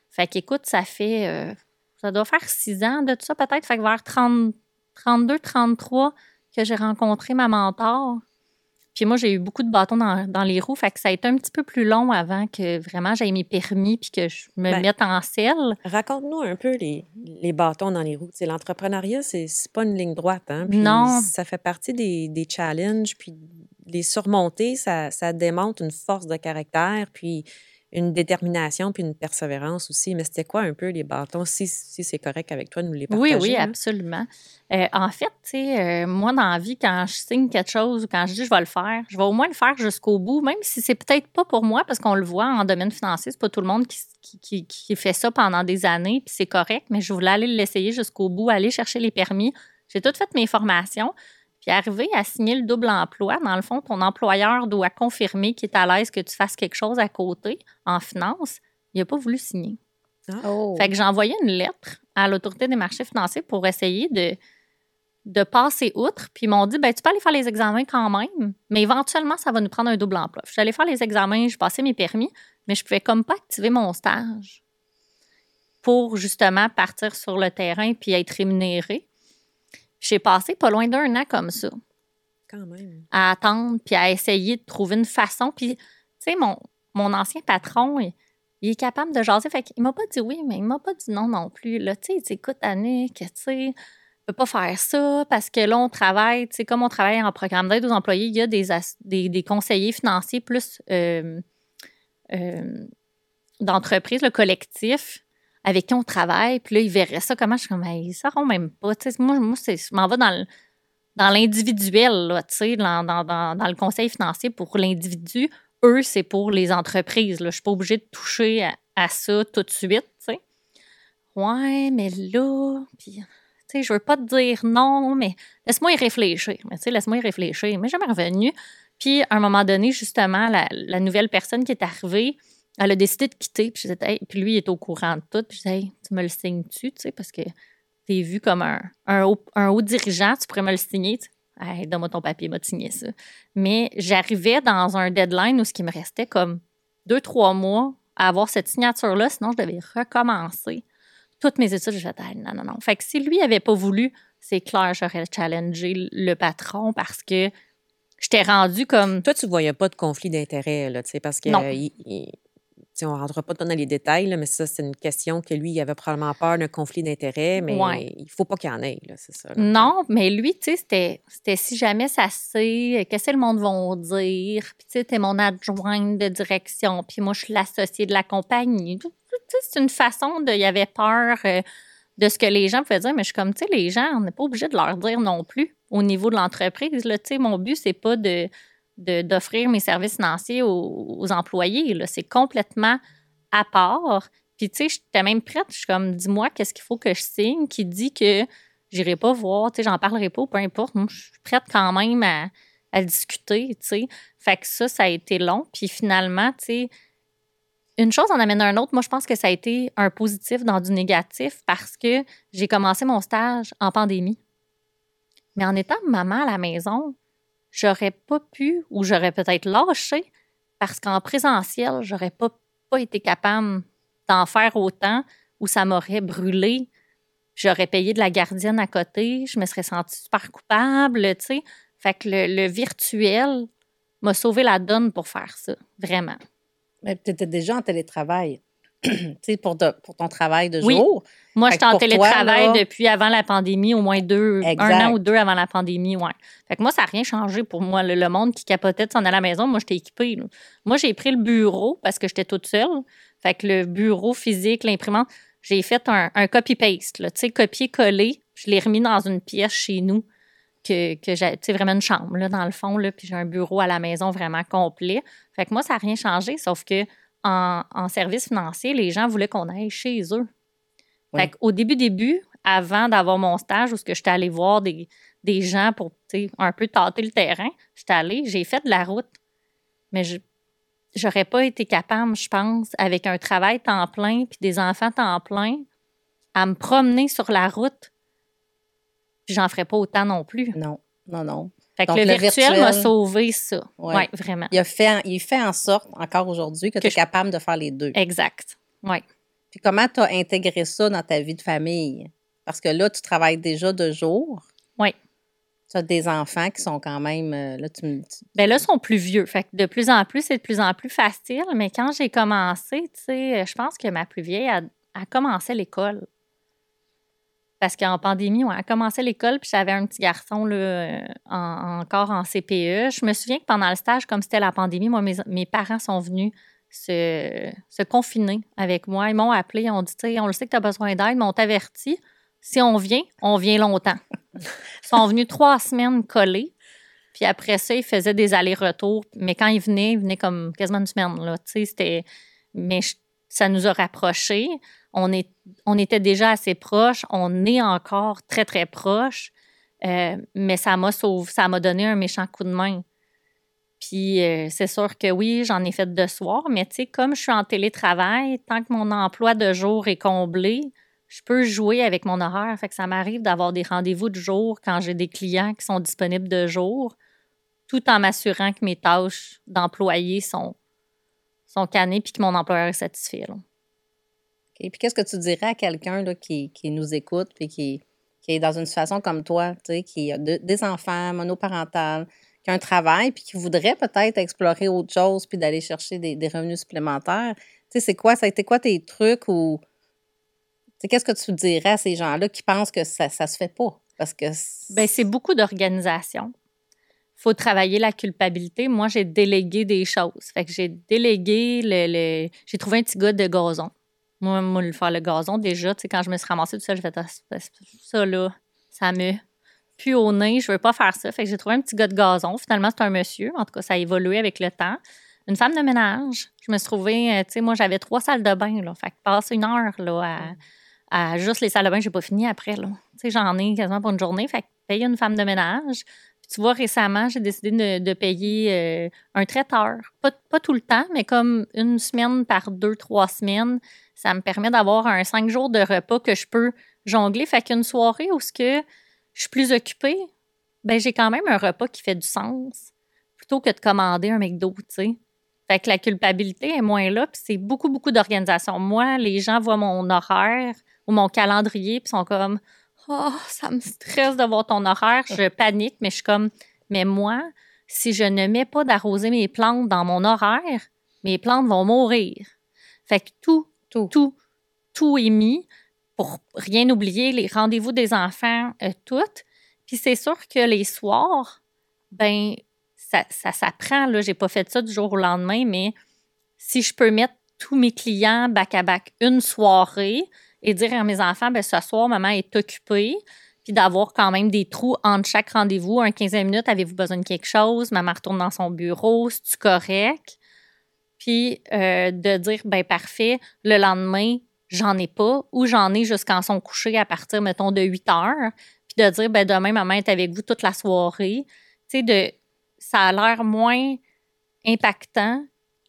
Fait qu'écoute, ça fait. euh, ça doit faire six ans de tout ça, peut-être. Fait que vers 30, 32, 33 que j'ai rencontré ma mentor. Puis moi, j'ai eu beaucoup de bâtons dans, dans les roues. Fait que ça a été un petit peu plus long avant que vraiment j'aie mes permis puis que je me Ben, mette en selle. Raconte-nous un peu les, les bâtons dans les roues. L'entrepreneuriat, c'est c'est pas une ligne droite. Hein? Puis Non. Ça fait partie des, des challenges. Puis les surmonter, ça, ça démontre une force de caractère, puis une détermination, puis une persévérance aussi. Mais c'était quoi un peu les bâtons, si, si c'est correct avec toi nous les partager? Oui, oui, hein? absolument. Euh, en fait, tu sais, euh, moi, dans la vie, quand je signe quelque chose ou quand je dis je vais le faire, je vais au moins le faire jusqu'au bout, même si c'est peut-être pas pour moi, parce qu'on le voit en domaine financier, c'est pas tout le monde qui, qui, qui- qui fait ça pendant des années, puis c'est correct, mais je voulais aller l'essayer jusqu'au bout, aller chercher les permis. J'ai tout fait mes formations. Puis arriver à signer le double emploi, dans le fond, ton employeur doit confirmer qu'il est à l'aise que tu fasses quelque chose à côté en finance. Il n'a pas voulu signer. Oh. Fait que j'ai envoyé une lettre à l'autorité des marchés financiers pour essayer de, de passer outre. Puis ils m'ont dit, ben, tu peux aller faire les examens quand même, mais éventuellement, ça va nous prendre un double emploi. Je suis allée faire les examens, j'ai passé mes permis, mais je pouvais comme pas activer mon stage pour justement partir sur le terrain puis être rémunérée. J'ai passé pas loin d'un an comme ça Quand même. à attendre puis à essayer de trouver une façon. Puis, tu sais, mon, mon ancien patron, il, il est capable de jaser. Fait qu'il m'a pas dit oui, mais il m'a pas dit non non plus. Là, tu sais, écoute, Annick, tu sais, peut pas faire ça parce que là, on travaille, tu sais, comme on travaille en programme d'aide aux employés, il y a des, des, des conseillers financiers plus euh, euh, d'entreprise, le collectif avec qui on travaille. Puis là, ils verraient ça comment? Je suis comme, ils sauront même pas. Tu sais, moi, moi je m'en vais dans dans l'individuel, dans, dans, dans, dans le conseil financier pour l'individu. Eux, c'est pour les entreprises. Je suis pas obligée de toucher à, ça tout de suite, tu sais. Ouais, mais là, puis, je veux pas te dire non, mais laisse-moi y réfléchir. Mais tu sais, laisse-moi y réfléchir. Mais jamais revenu. Puis, à un moment donné, justement, la nouvelle personne qui est arrivée, elle a décidé de quitter. Puis, je disais, Hey, puis lui, il est au courant de tout. Puis, je disais, Hey, tu me le signes-tu, tu sais, parce que tu es vu comme un, un, haut, un haut dirigeant, tu pourrais me le signer. tu sais. Hey, donne-moi ton papier, m'a signé ça. Mais j'arrivais dans un deadline où ce qui me restait comme deux, trois mois à avoir cette signature-là, sinon je devais recommencer toutes mes études. Fait, Ah, non, non, non. Fait que si lui avait pas voulu, c'est clair, j'aurais challengé le patron parce que j'étais rendue comme. Toi, tu voyais pas de conflit d'intérêt, là, tu sais, parce que Non. euh, il- il- tu sais, on ne rentre pas dans les détails, là, mais ça, c'est une question que lui, il avait probablement peur d'un conflit d'intérêt, mais Ouais. il faut pas qu'il y en ait, là, c'est ça. là. Non, mais lui, tu sais, c'était, si jamais ça se sait, qu'est-ce que le monde va dire, puis tu sais, t'es mon adjointe de direction, puis moi, je suis l'associée de la compagnie. C'est une façon de... Il y avait peur euh, de ce que les gens pouvaient dire, mais je suis comme, tu sais, les gens, on n'est pas obligé de leur dire non plus au niveau de l'entreprise. Là, tu sais, mon but, c'est pas de- d'offrir mes services financiers aux, employés. C'est complètement à part. Puis, tu sais, j'étais même prête. Je suis comme, dis-moi, qu'est-ce qu'il faut que je signe qui dit que j'irai pas voir, tu sais, j'en parlerai pas, peu importe. Moi, je suis prête quand même à, à discuter, tu sais. Fait que ça, ça a été long. Puis finalement, tu sais, une chose en amène un autre. Moi, je pense que ça a été un positif dans du négatif parce que j'ai commencé mon stage en pandémie. Mais en étant maman à la maison, j'aurais pas pu ou j'aurais peut-être lâché parce qu'en présentiel, j'aurais pas, été capable d'en faire autant ou ça m'aurait brûlé. J'aurais payé de la gardienne à côté, je me serais sentie super coupable, tu sais. Fait que le, le virtuel m'a sauvé la donne pour faire ça, vraiment. Mais tu étais déjà en télétravail. (clears throat) pour, de- pour ton travail de Oui. jour. Moi, j'étais en toi, télétravail là- depuis avant la pandémie, au moins deux, Exact. un an ou deux avant la pandémie, ouais. Fait que moi, ça n'a rien changé pour moi. Le, le monde qui capotait de s'en aller à la maison, moi, j'étais équipée. là. Moi, j'ai pris le bureau parce que j'étais toute seule. Fait que le bureau physique, l'imprimante, j'ai fait un, un copy-paste, là, tu sais, copier-coller. Je l'ai remis dans une pièce chez nous, que, que j'ai, tu sais, vraiment une chambre, là, dans le fond, là, puis j'ai un bureau à la maison vraiment complet. Fait que moi, ça n'a rien changé, sauf que en, en service financier, les gens voulaient qu'on aille chez eux. Oui. Fait qu'au début, début, avant d'avoir mon stage, où ce que j'étais allée voir des, des gens pour, un peu tâter le terrain, j'étais allée, j'ai fait de la route. Mais je j'aurais pas été capable, je pense, avec un travail temps plein puis des enfants temps plein, à me promener sur la route. J'en ferais pas autant non plus. Non, non, non. Fait que Donc, le, le virtuel m'a sauvé ça. Ouais. Ouais, vraiment. Il, a fait, il fait en sorte, encore aujourd'hui, que, Que tu es je- capable de faire les deux. Exact. Ouais. Puis comment tu as intégré ça dans ta vie de famille? Parce que là, tu travailles déjà de jour. Oui. Tu as des enfants qui sont quand même. euh, Là, tu tu- Ben là, ils sont plus vieux. Fait que de plus en plus, c'est de plus en plus facile. Mais quand j'ai commencé, tu sais, je pense que ma plus vieille a, a commencé l'école. Parce qu'en pandémie, elle a commencé l'école, puis j'avais un petit garçon là, euh, en- encore en CPE. Je me souviens que pendant le stage, comme c'était la pandémie, moi, mes, parents sont venus se, confiner avec moi. Ils m'ont appelé, ils ont dit, on le sait que tu as besoin d'aide, mais on t'avertit. Si on vient, on vient longtemps. Ils sont venus trois semaines collés. Puis après ça, ils faisaient des allers-retours. Mais quand ils venaient, ils venaient comme quasiment une semaine. Là. C'était... Mais ça nous a rapprochés. On, était déjà assez proches. On est encore très, très proches. Euh, mais ça m'a sauvé, ça m'a donné un méchant coup de main. Puis euh, c'est sûr que oui, j'en ai fait de soir, mais tu sais, comme je suis en télétravail, tant que mon emploi de jour est comblé, je peux jouer avec mon horaire. Fait que ça m'arrive d'avoir des rendez-vous de jour quand j'ai des clients qui sont disponibles de jour, tout en m'assurant que mes tâches d'employé sont, sont cannées puis que mon employeur est satisfait. OK. Puis qu'est-ce que tu dirais à quelqu'un qui, qui nous écoute puis qui, qui est dans une situation comme toi, qui a de- des enfants, monoparentales, qui a un travail puis qui voudrait peut-être explorer autre chose puis d'aller chercher des, revenus supplémentaires? Tu sais, c'est quoi, ça a été quoi tes trucs ou... Qu'est-ce que tu dirais à ces gens-là qui pensent que ça ne se fait pas? Parce que... Ben, c'est beaucoup d'organisation. faut travailler la culpabilité. Moi, j'ai délégué des choses. Fait que j'ai délégué le. le- J'ai trouvé un petit gars de gazon. Moi, moi, le faire le gazon, déjà, tu sais, quand je me suis ramassée tout seul, j'ai fait Ah, ça, là, ça me pue au nez, je veux pas faire ça. Fait que j'ai trouvé un petit gars de gazon. Finalement, c'est un monsieur. En tout cas, ça a évolué avec le temps. Une femme de ménage. Je me suis trouvée, euh, tu sais, moi, j'avais trois salles de bain, là. Fait que passer une heure, là, à, à juste les salles de bain, j'ai pas fini après, là. Tu sais, j'en ai quasiment pour une journée. Fait que payer une femme de ménage. Tu vois, récemment, j'ai décidé de, payer euh, un traiteur. Pas, tout le temps, mais comme une semaine par deux, trois semaines. Ça me permet d'avoir un cinq jours de repas que je peux jongler. Fait qu'une soirée où que je suis plus occupée, ben j'ai quand même un repas qui fait du sens plutôt que de commander un McDo, tu sais. Fait que la culpabilité est moins là, puis c'est beaucoup, beaucoup d'organisation. Moi, les gens voient mon horaire ou mon calendrier, puis sont comme Oh, ça me stresse de voir ton horaire. Je panique, mais je suis comme Mais moi, si je ne mets pas d'arroser mes plantes dans mon horaire, mes plantes vont mourir. Fait que tout, tout, tout, tout est mis pour rien oublier, les rendez-vous des enfants, euh, toutes. Puis c'est sûr que les soirs, ben ça, ça s'apprend. Là, j'ai pas fait ça du jour au lendemain, mais si je peux mettre tous mes clients back à back une soirée et dire à mes enfants, ben ce soir, maman est occupée, puis d'avoir quand même des trous entre chaque rendez-vous, un 15 minutes, avez-vous besoin de quelque chose? Maman retourne dans son bureau, c'est-tu correct? Puis euh, de dire, ben parfait, le lendemain, j'en ai pas, ou j'en ai jusqu'en son coucher à partir, mettons, de 8 heures, puis de dire, ben demain, maman est avec vous toute la soirée. Tu sais, de, ça a l'air moins impactant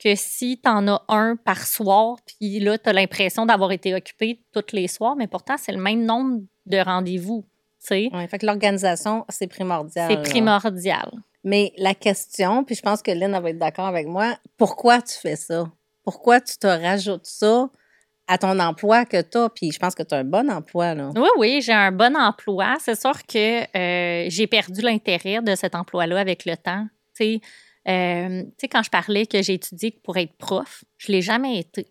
que si tu en as un par soir, puis là, tu as l'impression d'avoir été occupé tous les soirs, mais pourtant, c'est le même nombre de rendez-vous. Oui, fait que l'organisation, c'est primordial. C'est primordial. Mais la question, puis je pense que Lynn va être d'accord avec moi, pourquoi tu fais ça? Pourquoi tu te rajoutes ça à ton emploi que tu as? Puis je pense que tu as un bon emploi, là. Oui, oui, j'ai un bon emploi. C'est sûr que euh, j'ai perdu l'intérêt de cet emploi-là avec le temps. Tu sais, euh, tu sais, quand je parlais que j'ai étudié pour être prof, je ne l'ai jamais été.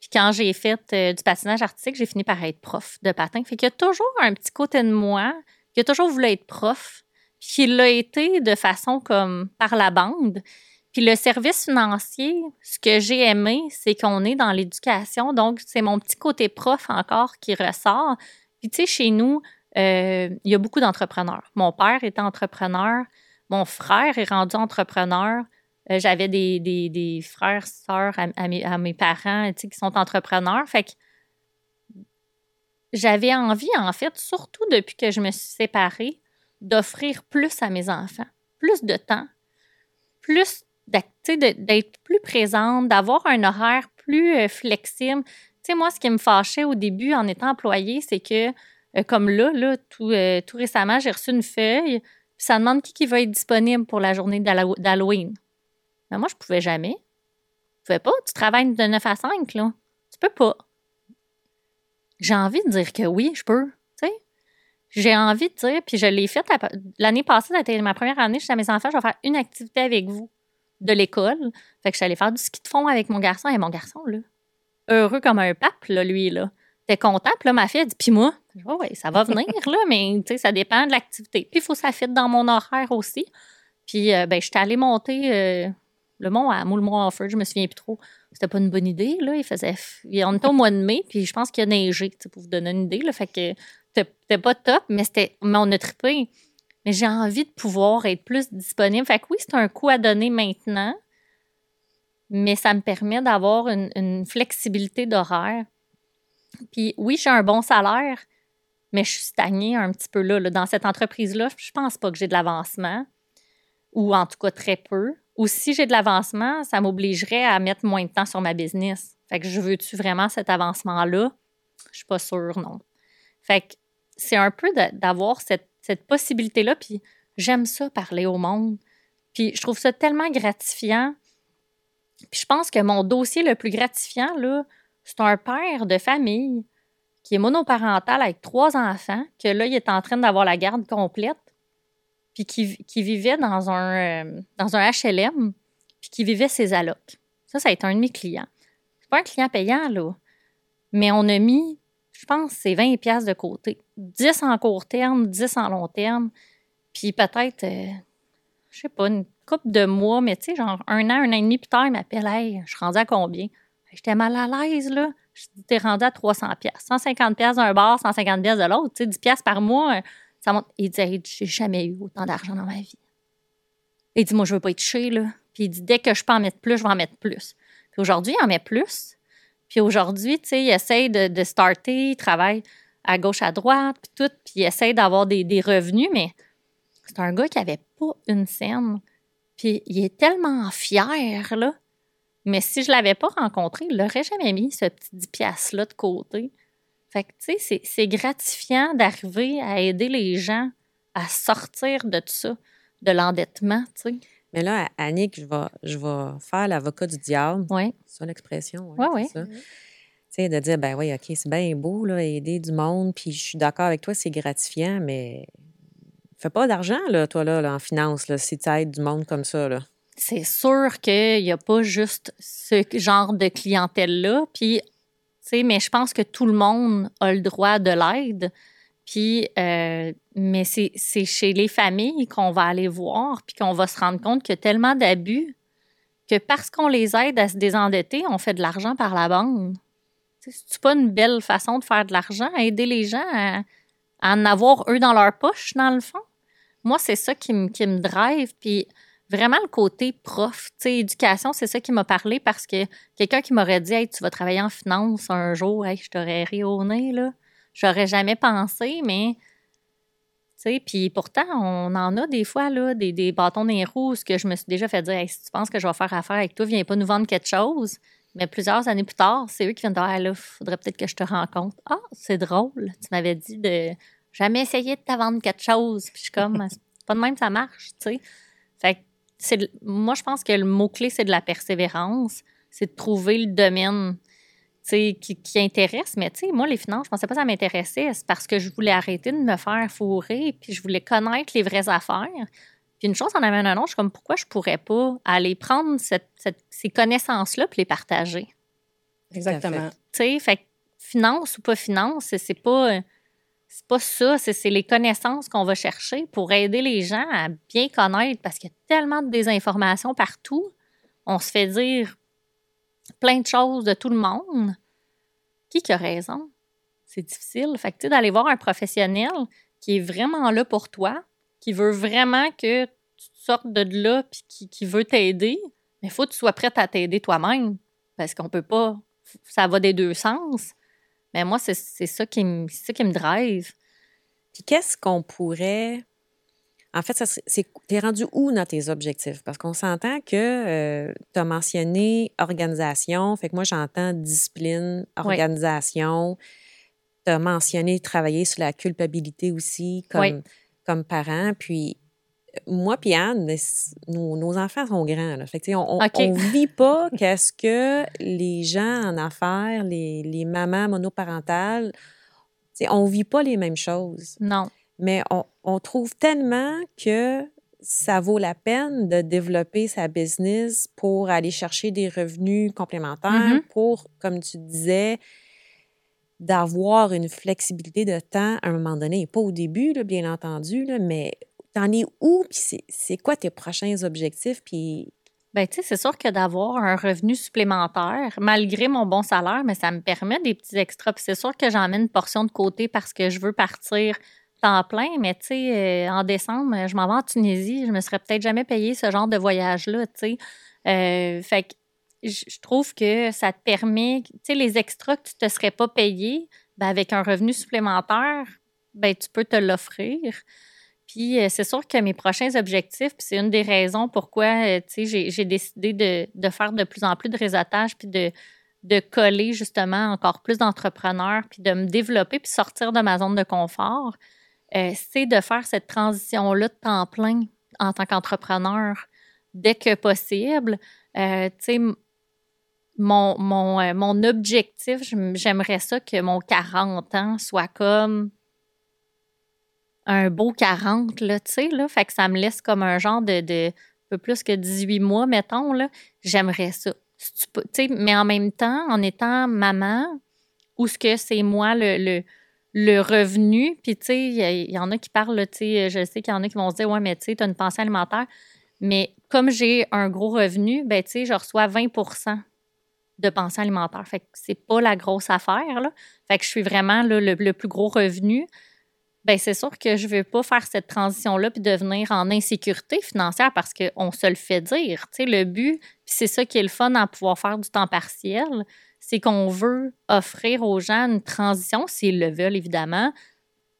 Puis quand j'ai fait euh, du patinage artistique, j'ai fini par être prof de patin. Fait qu'il y a toujours un petit côté de moi qui a toujours voulu être prof, puis qui l'a été de façon comme par la bande. Puis le service financier, ce que j'ai aimé, c'est qu'on est dans l'éducation. Donc, c'est mon petit côté prof encore qui ressort. Puis, tu sais, chez nous, euh, il y a beaucoup d'entrepreneurs. Mon père était entrepreneur. Mon frère est rendu entrepreneur. Euh, j'avais des, des, frères, sœurs à, mes, parents qui sont entrepreneurs. Fait que j'avais envie, en fait, surtout depuis que je me suis séparée, d'offrir plus à mes enfants, plus de temps, plus d'être plus présente, d'avoir un horaire plus euh, flexible. Tu sais, moi, ce qui me fâchait au début en étant employée, c'est que, euh, comme là, là tout, tout récemment, j'ai reçu une feuille ça demande qui, qui va être disponible pour la journée d'Halloween. Mais moi, je pouvais jamais. Tu pouvais pas. Tu travailles de 9 à 5, là. Tu peux pas. J'ai envie de dire que oui, je peux. J'ai envie de dire, puis je l'ai fait l'année passée, c'était ma première année, je disais à mes enfants, je vais faire une activité avec vous de l'école. Fait que j'allais faire du ski de fond avec mon garçon. Et mon garçon, là, heureux comme un pape, là, lui, là. T'es content, puis là, ma fille a dit, puis moi, oh, ouais, ça va venir, (laughs) là, mais ça dépend de l'activité. Puis il faut que ça fitte dans mon horaire aussi. Puis, euh, ben, j'étais allée monter euh, le mont à Moule-Montfort, je me souviens plus trop. C'était pas une bonne idée, là. Il faisait. On était au mois de mai, puis je pense qu'il a neigé, pour vous donner une idée, là. Fait que c'était pas top, mais, c'était, mais on a trippé. Mais j'ai envie de pouvoir être plus disponible. Fait que oui, c'est un coup à donner maintenant, mais ça me permet d'avoir une, une flexibilité d'horaire puis oui, j'ai un bon salaire, mais je suis stagnée un petit peu là. Dans cette entreprise-là, je pense pas que j'ai de l'avancement, ou en tout cas très peu. Ou si j'ai de l'avancement, ça m'obligerait à mettre moins de temps sur ma business. Fait que je veux-tu vraiment cet avancement-là? Je suis pas sûre, non. Fait que c'est un peu d'avoir cette, cette possibilité-là, puis j'aime ça, parler au monde. Puis je trouve ça tellement gratifiant. Puis je pense que mon dossier le plus gratifiant, là, c'est un père de famille qui est monoparental avec trois enfants, que là, il est en train d'avoir la garde complète, puis qui, vivait dans un, euh, dans un HLM, puis qui vivait ses allocs. Ça, ça a été un de mes clients. C'est pas un client payant, là. Mais on a mis, je pense, c'est 20 pièces de côté. 10 en court terme, 10 en long terme. Puis peut-être, euh, je sais pas, une couple de mois, mais tu sais, genre un an, un an et demi plus tard, il m'appelle, hey, je suis rendu à combien? J'étais mal à l'aise, là. J'étais rendu à 300 pièces. 150 pièces d'un bar, 150 pièces de l'autre. Tu sais, 10 pièces par mois, ça monte. Il dit, j'ai jamais eu autant d'argent dans ma vie. Il dit, moi, je veux pas être touché, là. Puis il dit, dès que je peux en mettre plus, je vais en mettre plus. Puis aujourd'hui, il en met plus. Puis aujourd'hui, tu sais, il essaye de, de, starter, il travaille à gauche, à droite, puis tout, puis il essaye d'avoir des, des, revenus, mais c'est un gars qui avait pas une scène. Puis il est tellement fier, là. Mais si je l'avais pas rencontré, il l'aurait jamais mis, ce petit 10 piastres-là de côté. Fait que, tu sais, c'est gratifiant d'arriver à aider les gens à sortir de ça, de l'endettement, tu sais. Mais là, Annick, je vais, je vais faire l'avocat du diable. Oui. C'est ça l'expression. Oui, oui. Tu sais, de dire, ben oui, OK, c'est bien beau, là, aider du monde, puis je suis d'accord avec toi, c'est gratifiant, mais fais pas d'argent, là, toi, là, en finance, là, si tu aides du monde comme ça, là. C'est sûr qu'il n'y a pas juste ce genre de clientèle-là, puis, mais je pense que tout le monde a le droit de l'aide. Puis, euh, mais c'est chez les familles qu'on va aller voir, puis qu'on va se rendre compte qu'il y a tellement d'abus que parce qu'on les aide à se désendetter, on fait de l'argent par la bande. C'est pas une belle façon de faire de l'argent, aider les gens à, en avoir eux dans leur poche, dans le fond? Moi, c'est ça qui me, drive. Vraiment le côté prof, tu sais, éducation, c'est ça qui m'a parlé parce que quelqu'un qui m'aurait dit, hey, tu vas travailler en finance un jour, hey, je t'aurais ri au nez, là. J'aurais jamais pensé, mais. Puis pourtant, on en a des fois, là, des, des bâtons des roues, ce que je me suis déjà fait dire, hey, si tu penses que je vais faire affaire avec toi, viens pas nous vendre quelque chose. Mais plusieurs années plus tard, c'est eux qui viennent dire, ah, là, faudrait peut-être que je te rencontre. Ah, c'est drôle. Tu m'avais dit de jamais essayer de te vendre quelque chose. Puis je suis comme, (laughs) pas de même, ça marche, tu sais. Fait que moi, je pense que le mot-clé, c'est de la persévérance. C'est de trouver le domaine qui, qui intéresse. Mais tu sais, moi, les finances, je pensais pas que ça m'intéressait. C'est parce que je voulais arrêter de me faire fourrer, puis je voulais connaître les vraies affaires. Puis une chose en amène un autre, je suis comme, pourquoi je pourrais pas aller prendre cette, ces connaissances-là puis les partager? Exactement. Tu sais, fait finance ou pas finance, c'est pas c'est pas ça, c'est les connaissances qu'on va chercher pour aider les gens à bien connaître parce qu'il y a tellement de désinformations partout. On se fait dire plein de choses de tout le monde. Qui qui a raison? C'est difficile. Fait que, d'aller voir un professionnel qui est vraiment là pour toi, qui veut vraiment que tu sortes de là puis qui, qui veut t'aider, mais il faut que tu sois prête à t'aider toi-même parce qu'on peut pas. Ça va des deux sens. Mais moi, c'est ça, qui me, ça qui me drive. Puis qu'est-ce qu'on pourrait. En fait, tu es rendu où dans tes objectifs? Parce qu'on s'entend que euh, tu as mentionné organisation, fait que moi j'entends discipline, organisation. Tu as mentionné travailler sur la culpabilité aussi comme, comme parent. Puis moi puis Anne, nos, enfants sont grands. on ne vit pas (laughs) qu'est-ce que les gens en affaires, les, les mamans monoparentales, on ne vit pas les mêmes choses. Non. Mais on, on, trouve tellement que ça vaut la peine de développer sa business pour aller chercher des revenus complémentaires, mm-hmm. pour, comme tu disais, d'avoir une flexibilité de temps à un moment donné. Pas au début, bien entendu, là, mais T'en es où? Puis c'est quoi tes prochains objectifs? Puis. Bien, tu sais, c'est sûr que d'avoir un revenu supplémentaire, malgré mon bon salaire, mais ça me permet des petits extras. Puis c'est sûr que j'en mets une portion de côté parce que je veux partir temps plein, mais tu sais, euh, en décembre, je m'en vais en Tunisie. Je me serais peut-être jamais payé ce genre de voyage-là, tu sais. Euh, fait que je trouve que ça te permet, tu sais, les extras que tu te serais pas payé, ben avec un revenu supplémentaire, ben tu peux te l'offrir. Puis euh, c'est sûr que mes prochains objectifs, puis c'est une des raisons pourquoi euh, j'ai décidé de, faire de plus en plus de réseautage, puis de, de coller justement encore plus d'entrepreneurs, puis de me développer, puis sortir de ma zone de confort, euh, c'est de faire cette transition-là de temps plein en tant qu'entrepreneur dès que possible. mon, mon, mon objectif, j'aimerais ça que mon 40 ans soit comme un beau 40, là, tu sais. Fait ça me laisse comme un genre de, de peu plus que 18 mois, mettons, là. J'aimerais ça. Tu mais en même temps, en étant maman, où ce que c'est moi le, le, revenu, puis tu sais, il y, en a qui parlent, tu sais, je sais qu'il y en a qui vont se dire, ouais, mais tu sais, une pensée alimentaire. Mais comme j'ai un gros revenu, ben tu sais, je reçois 20% de pensée alimentaire. Fait que c'est pas la grosse affaire. Fait que je suis vraiment le, le plus gros revenu ben c'est sûr que je ne veux pas faire cette transition-là puis devenir en insécurité financière parce qu'on se le fait dire. Tu sais, le but, c'est ça qui est le fun à pouvoir faire du temps partiel, c'est qu'on veut offrir aux gens une transition, s'ils le veulent évidemment,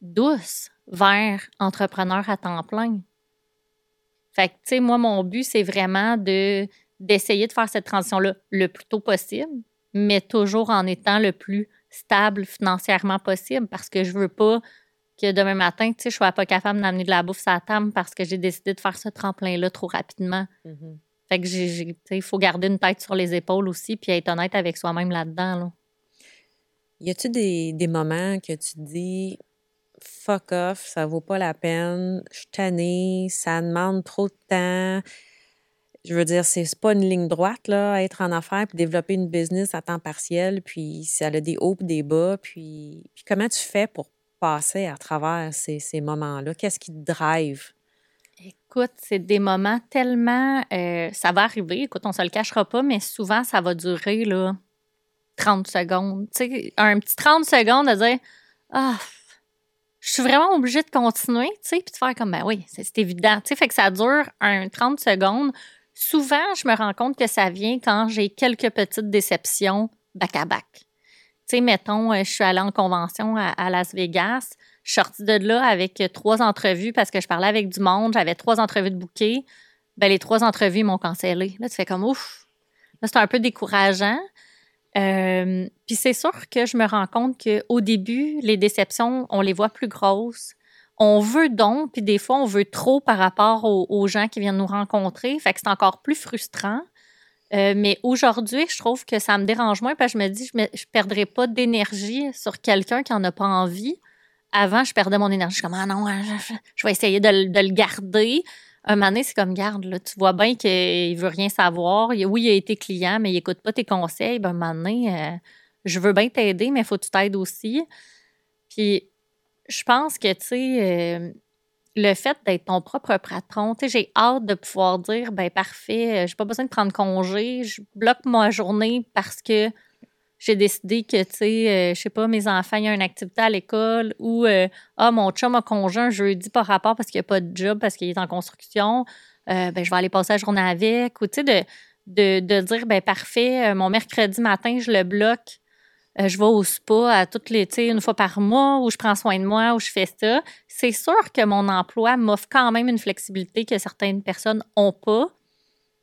douce vers entrepreneur à temps plein. Fait que, tu sais, moi, mon but, c'est vraiment de d'essayer de faire cette transition-là le plus tôt possible, mais toujours en étant le plus stable financièrement possible parce que je veux pas que demain matin, tu sais, je sois pas capable d'amener de la bouffe à la table parce que j'ai décidé de faire ce tremplin-là trop rapidement. Mhm. Fait que j'ai, j'ai- tu sais, il faut garder une tête sur les épaules aussi puis être honnête avec soi-même là-dedans. Là. Y a-tu des, des moments que tu te dis fuck off, ça vaut pas la peine, je suis tannée, ça demande trop de temps. Je veux dire, c'est c'est pas une ligne droite, là, être en affaires puis développer une business à temps partiel, puis ça a des hauts et des bas. Puis, puis comment tu fais pour à travers ces, moments-là? Qu'est-ce qui te drive? Écoute, c'est des moments tellement. euh, ça va arriver, écoute, on se le cachera pas, mais souvent, ça va durer là, 30 secondes. Tu sais, un petit 30 secondes de dire Ah, je suis vraiment obligée de continuer, tu sais, puis de faire comme, ben oui, c'est évident. Tu sais, fait que ça dure un 30 secondes. Souvent, je me rends compte que ça vient quand j'ai quelques petites déceptions back-à-back. Tu sais, mettons, euh, je suis allée en convention à, Las Vegas. Je suis sortie de là avec euh, trois entrevues parce que je parlais avec du monde. J'avais trois entrevues de bouquet. Ben, les trois entrevues m'ont cancellé. Là, tu fais comme ouf. Là, c'est un peu décourageant. Euh, Puis c'est sûr que je me rends compte qu'au début, les déceptions, on les voit plus grosses. On veut donc, puis des fois, on veut trop par rapport aux, aux gens qui viennent nous rencontrer. Fait que c'est encore plus frustrant. Euh, mais aujourd'hui, je trouve que ça me dérange moins parce que je me dis, je ne perdrai pas d'énergie sur quelqu'un qui n'en a pas envie. Avant, je perdais mon énergie. Je suis comme, ah non, je, je- vais essayer de, le- de le garder. Un moment donné, c'est comme, garde, tu vois bien qu'il veut rien savoir. Oui, il a été client, mais il écoute pas tes conseils. Ben, un moment donné, euh, je veux bien t'aider, mais il faut que tu t'aides aussi. Puis, je pense que, tu sais, euh, le fait d'être ton propre patron, j'ai hâte de pouvoir dire, ben parfait, euh, j'ai pas besoin de prendre congé, je bloque ma journée parce que j'ai décidé que, tu sais, euh, je sais pas, mes enfants, il y a une activité à l'école ou, euh, ah, mon chum a congé un jeudi par rapport parce qu'il n'y a pas de job, parce qu'il est en construction, ben je vais aller passer la journée avec. Ou, tu sais, de, de, de dire, ben parfait, mon mercredi matin, je le bloque. Euh, je vais au spa à toutes les, tu sais, une fois par mois, où je prends soin de moi, où je fais ça. C'est sûr que mon emploi m'offre quand même une flexibilité que certaines personnes n'ont pas,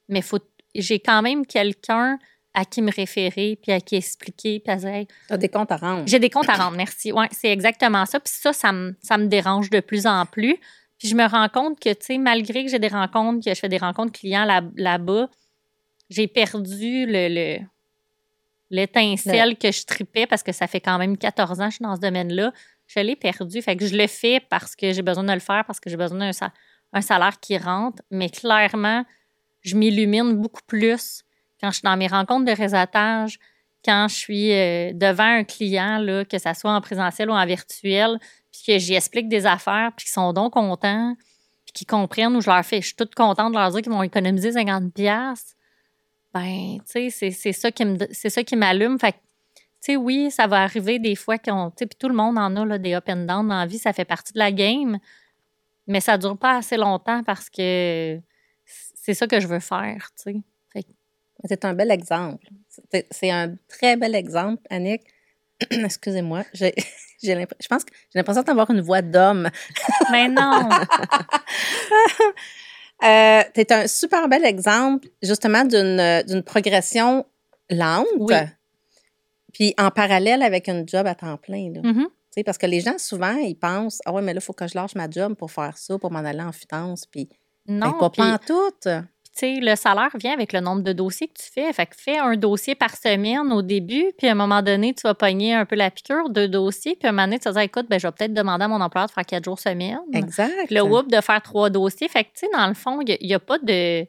mais faut, j'ai quand même quelqu'un à qui me référer, puis à qui expliquer, puis à dire, Hey, Tu as des comptes à rendre. j'ai des comptes à rendre, merci. Oui, c'est exactement ça. Puis ça, ça me, ça me dérange de plus en plus. Puis je me rends compte que, tu sais, malgré que j'ai des rencontres, que je fais des rencontres clients là- là-bas, j'ai perdu le, le- l'étincelle que je tripais parce que ça fait quand même 14 ans que je suis dans ce domaine-là. Je l'ai perdu. Fait que je le fais parce que j'ai besoin de le faire, parce que j'ai besoin d'un sa- un salaire qui rentre. Mais clairement, je m'illumine beaucoup plus quand je suis dans mes rencontres de réseautage, quand je suis euh, devant un client, là, que ce soit en présentiel ou en virtuel, puis que j'y explique des affaires, puis qu'ils sont donc contents, puis qu'ils comprennent ou je leur fais, je suis toute contente de leur dire qu'ils vont économiser 50 pièces. Ben, tu sais, c'est- ça qui m'allume. Fait que, tu sais, oui, ça va arriver des fois qu'on, tu sais, puis tout le monde en a là, des up and down dans la vie, ça fait partie de la game, mais ça dure pas assez longtemps parce que c'est ça que je veux faire, tu sais. C'est un bel exemple. C'est- un très bel exemple, Annick. (clears throat) Excusez-moi. J'ai, (laughs) je pense que j'ai l'impression d'avoir une voix d'homme. Mais non! (laughs) Euh, tu es un super bel exemple, justement, d'une, euh, progression lente. Oui. Puis en parallèle avec un job à temps plein. Là. Mhm. Sais, Parce que les gens, souvent, ils pensent Ah ouais, mais là, il faut que je lâche ma job pour faire ça, pour m'en aller en finance. Puis, Non, ben, pas tu sais, le salaire vient avec le nombre de dossiers que tu fais. Fait que fais un dossier par semaine au début, puis à un moment donné, tu vas pogner un peu la piqûre, deux dossiers, puis à un moment donné, tu vas dire, écoute, ben, je vais peut-être demander à mon employeur de faire quatre jours semaine. Exact. Puis le whoop de faire trois dossiers. Fait que, tu sais, dans le fond, il n'y a, pas de.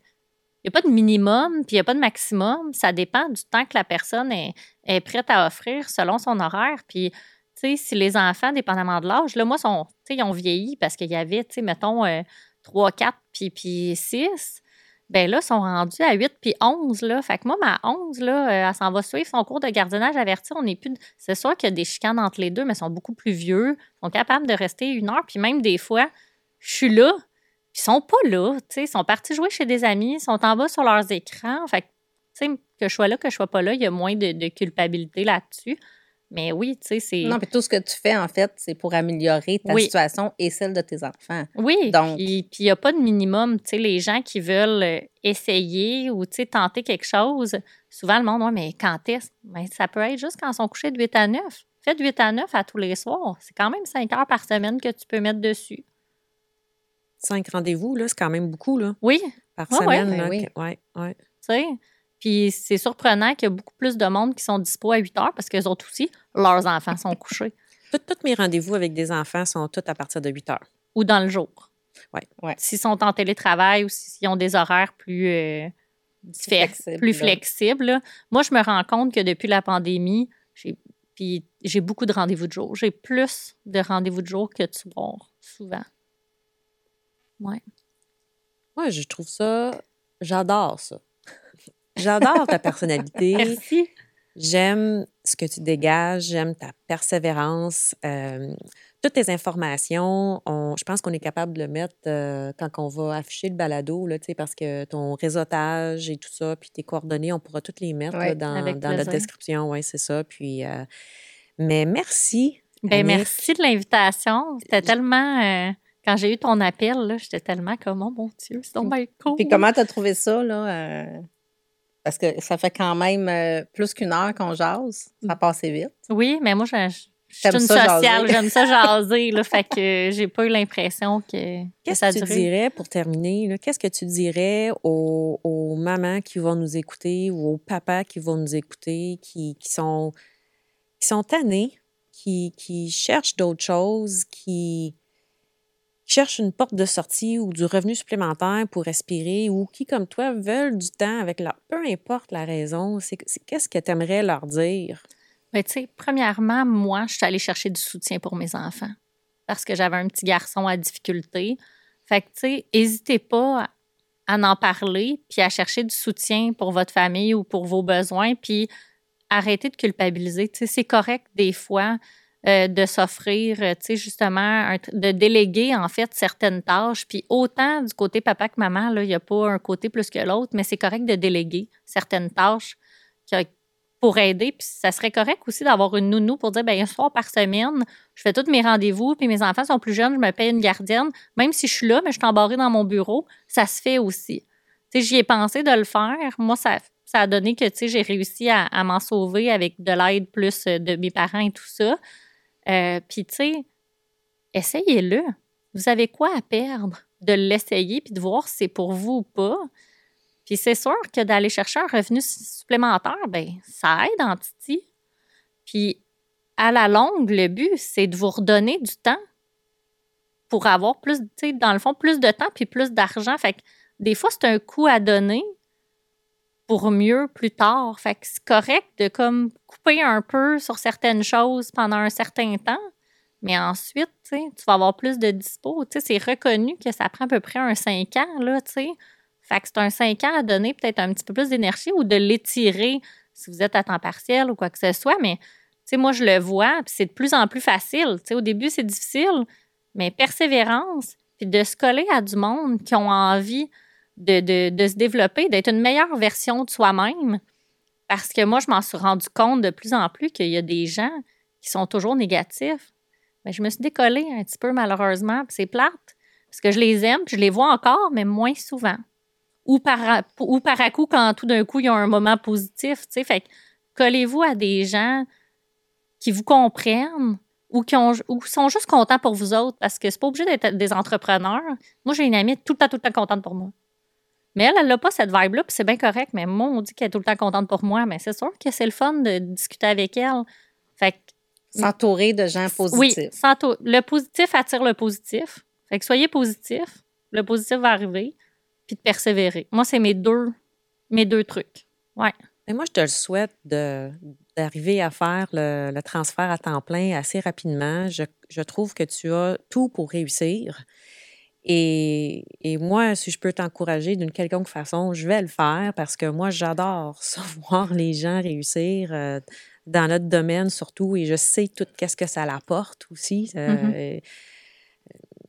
Il a pas de minimum, puis il n'y a pas de maximum. Ça dépend du temps que la personne est, est prête à offrir selon son horaire. Puis, tu sais, si les enfants, dépendamment de l'âge, là, moi, sont, ils ont vieilli parce qu'il y avait, tu sais, mettons, euh, 3, 4, puis, puis 6. Ben là, sont rendus à 8 puis 11, là. Fait que moi, ma 11, là, euh, elle s'en va suivre son cours de gardiennage averti. On est plus... C'est sûr qu'il y a des chicanes entre les deux, mais ils sont beaucoup plus vieux. Ils sont capables de rester une heure. Puis même des fois, je suis là, puis ils sont pas là. Ils sont partis jouer chez des amis, ils sont en bas sur leurs écrans. Fait que, que je sois là, que je sois pas là, il y a moins de culpabilité là-dessus. Mais oui, tu sais, c'est. Non, puis tout ce que tu fais, en fait, c'est pour améliorer ta Oui. situation et celle de tes enfants. Oui, Donc- puis il n'y a pas de minimum. Tu sais, les gens qui veulent euh, essayer ou tu sais, tenter quelque chose, souvent le monde, ouais, mais quand est-ce? Ben, ça peut être juste quand ils sont couchés de 8 à 9. Fais de 8 à 9 à tous les soirs. C'est quand même 5 heures par semaine que tu peux mettre dessus. Cinq rendez-vous, là, c'est quand même beaucoup, là, Oui, par Ouais, semaine. ben là, oui. que- ouais, ouais. tu sais? Puis c'est surprenant qu'il y a beaucoup plus de monde qui sont dispo à 8 heures parce qu'eux autres aussi, leurs enfants sont couchés. (laughs) Tout- Tous mes rendez-vous avec des enfants sont tous à partir de 8 heures. Ou dans le jour. Ouais. Ouais. S'ils sont en télétravail ou s'ils ont des horaires plus, euh, plus flexibles. là. Moi, je me rends compte que depuis la pandémie, j'ai puis j'ai beaucoup de rendez-vous de jour. J'ai plus de rendez-vous de jour que de soir, souvent. Ouais. Moi, je trouve ça. J'adore ça. J'adore ta personnalité. Merci. J'aime ce que tu dégages, j'aime ta persévérance. euh, toutes tes informations, on- je pense qu'on est capable de le mettre euh, quand on va afficher le balado, là, tu sais, parce que ton réseautage et tout ça, puis tes coordonnées, on pourra toutes les mettre là, dans, dans notre description. Oui, c'est ça. Puis, euh, mais merci. Ben, merci de l'invitation. C'était tellement. euh, quand j'ai eu ton appel, j'étais tellement comme, oh mon Dieu, c'est donc bien cool. Puis comment tu as trouvé ça, là? Parce que ça fait quand même euh, plus qu'une heure qu'on jase. Ça passe vite. Oui, mais moi, je, je suis une sociale. J'aime ça (laughs) jaser. Là, fait que j'ai pas eu l'impression que, que Qu'est-ce ça que tu dirais, pour terminer, qu'est-ce que tu dirais aux, aux mamans qui vont nous écouter ou aux papas qui vont nous écouter, qui, qui sont, qui sont tannés, qui, qui cherchent d'autres choses, qui cherchent une porte de sortie ou du revenu supplémentaire pour respirer ou qui, comme toi, veulent du temps avec leur... Peu importe la raison, qu'est-ce que tu aimerais leur dire? Ben, tu sais, premièrement, moi, je suis allée chercher du soutien pour mes enfants parce que j'avais un petit garçon à difficulté. Fait que, tu sais, n'hésitez pas à en parler puis à chercher du soutien pour votre famille ou pour vos besoins. Puis arrêtez de culpabiliser. Tu sais, c'est correct des fois euh, de s'offrir, euh, tu sais, justement, de déléguer, en fait, certaines tâches. Puis autant du côté papa que maman, là, il n'y a pas un côté plus que l'autre, mais c'est correct de déléguer certaines tâches pour aider. Puis ça serait correct aussi d'avoir une nounou pour dire, bien, un soir par semaine, je fais tous mes rendez-vous, puis mes enfants sont plus jeunes, je me paye une gardienne. Même si je suis là, mais je suis embarrée dans mon bureau, ça se fait aussi. Tu sais, j'y ai pensé de le faire. Moi, ça, ça a donné que, tu sais, j'ai réussi à, à m'en sauver avec de l'aide plus euh, de mes parents et tout ça. Euh, puis, tu sais, essayez-le. Vous avez quoi à perdre de l'essayer puis de voir si c'est pour vous ou pas? Puis c'est sûr que d'aller chercher un revenu supplémentaire, ben ça aide en titi. Puis à la longue, le but, c'est de vous redonner du temps pour avoir plus, tu sais, dans le fond, plus de temps puis plus d'argent. Fait que des fois, c'est un coût à donner pour mieux plus tard. Fait que c'est correct de comme couper un peu sur certaines choses pendant un certain temps. Mais ensuite, tu vas avoir plus de dispo. C'est reconnu que ça prend à peu près un 5 ans, là. Fait que c'est un 5 ans à donner peut-être un petit peu plus d'énergie ou de l'étirer si vous êtes à temps partiel ou quoi que ce soit. Mais, moi, je le vois, puis c'est de plus en plus facile. Au début, c'est difficile, mais persévérance, puis de se coller à du monde qui ont envie de, de, se développer, d'être une meilleure version de soi-même. Parce que moi, je m'en suis rendu compte de plus en plus qu'il y a des gens qui sont toujours négatifs. Mais je me suis décollée un petit peu, malheureusement, puis c'est plate. Parce que je les aime, puis je les vois encore, mais moins souvent. Ou par, ou par à coup, quand tout d'un coup, il y a un moment positif, tu sais. Fait que collez-vous à des gens qui vous comprennent ou qui ont, ou sont juste contents pour vous autres, parce que c'est pas obligé d'être des entrepreneurs. Moi, j'ai une amie tout le temps, tout le temps contente pour moi. Mais elle, elle n'a pas cette vibe-là, puis c'est bien correct. Mais moi, on dit qu'elle est tout le temps contente pour moi. Mais c'est sûr que c'est le fun de discuter avec elle. Fait que S'entourer de gens oui, positifs. taux- le positif attire le positif. Fait que soyez positif, le positif va arriver, puis de persévérer. Moi, c'est mes deux, mes deux trucs. Ouais. Mais moi, je te le souhaite de- d'arriver à faire le, le transfert à temps plein assez rapidement. Je, je trouve que tu as tout pour réussir. Et, et moi, si je peux t'encourager d'une quelconque façon, je vais le faire parce que moi, j'adore (laughs) ça, voir les gens réussir euh, dans notre domaine surtout. Et je sais tout qu'est-ce que ça l'apporte aussi. Euh, Mhm. euh,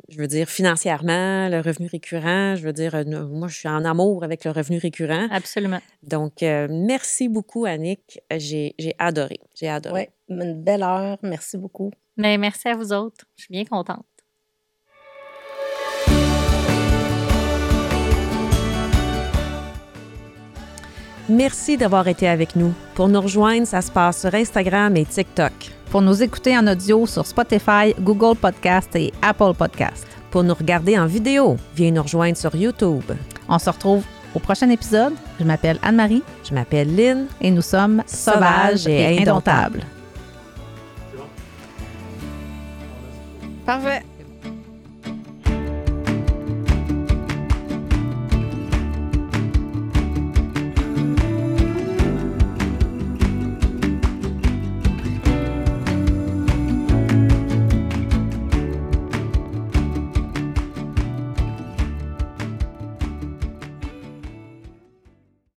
je veux dire, financièrement, le revenu récurrent. Je veux dire, euh, moi, je suis en amour avec le revenu récurrent. Absolument. Donc, euh, merci beaucoup, Annick. J'ai j'ai adoré. J'ai adoré. Oui, une belle heure. Merci beaucoup. Mais merci à vous autres. Je suis bien contente. Merci d'avoir été avec nous. Pour nous rejoindre, ça se passe sur Instagram et TikTok. Pour nous écouter en audio sur Spotify, Google Podcast et Apple Podcast. Pour nous regarder en vidéo, viens nous rejoindre sur YouTube. On se retrouve au prochain épisode. Je m'appelle Anne-Marie Je m'appelle Lynn. et nous sommes sauvages et indomptables. Parfait.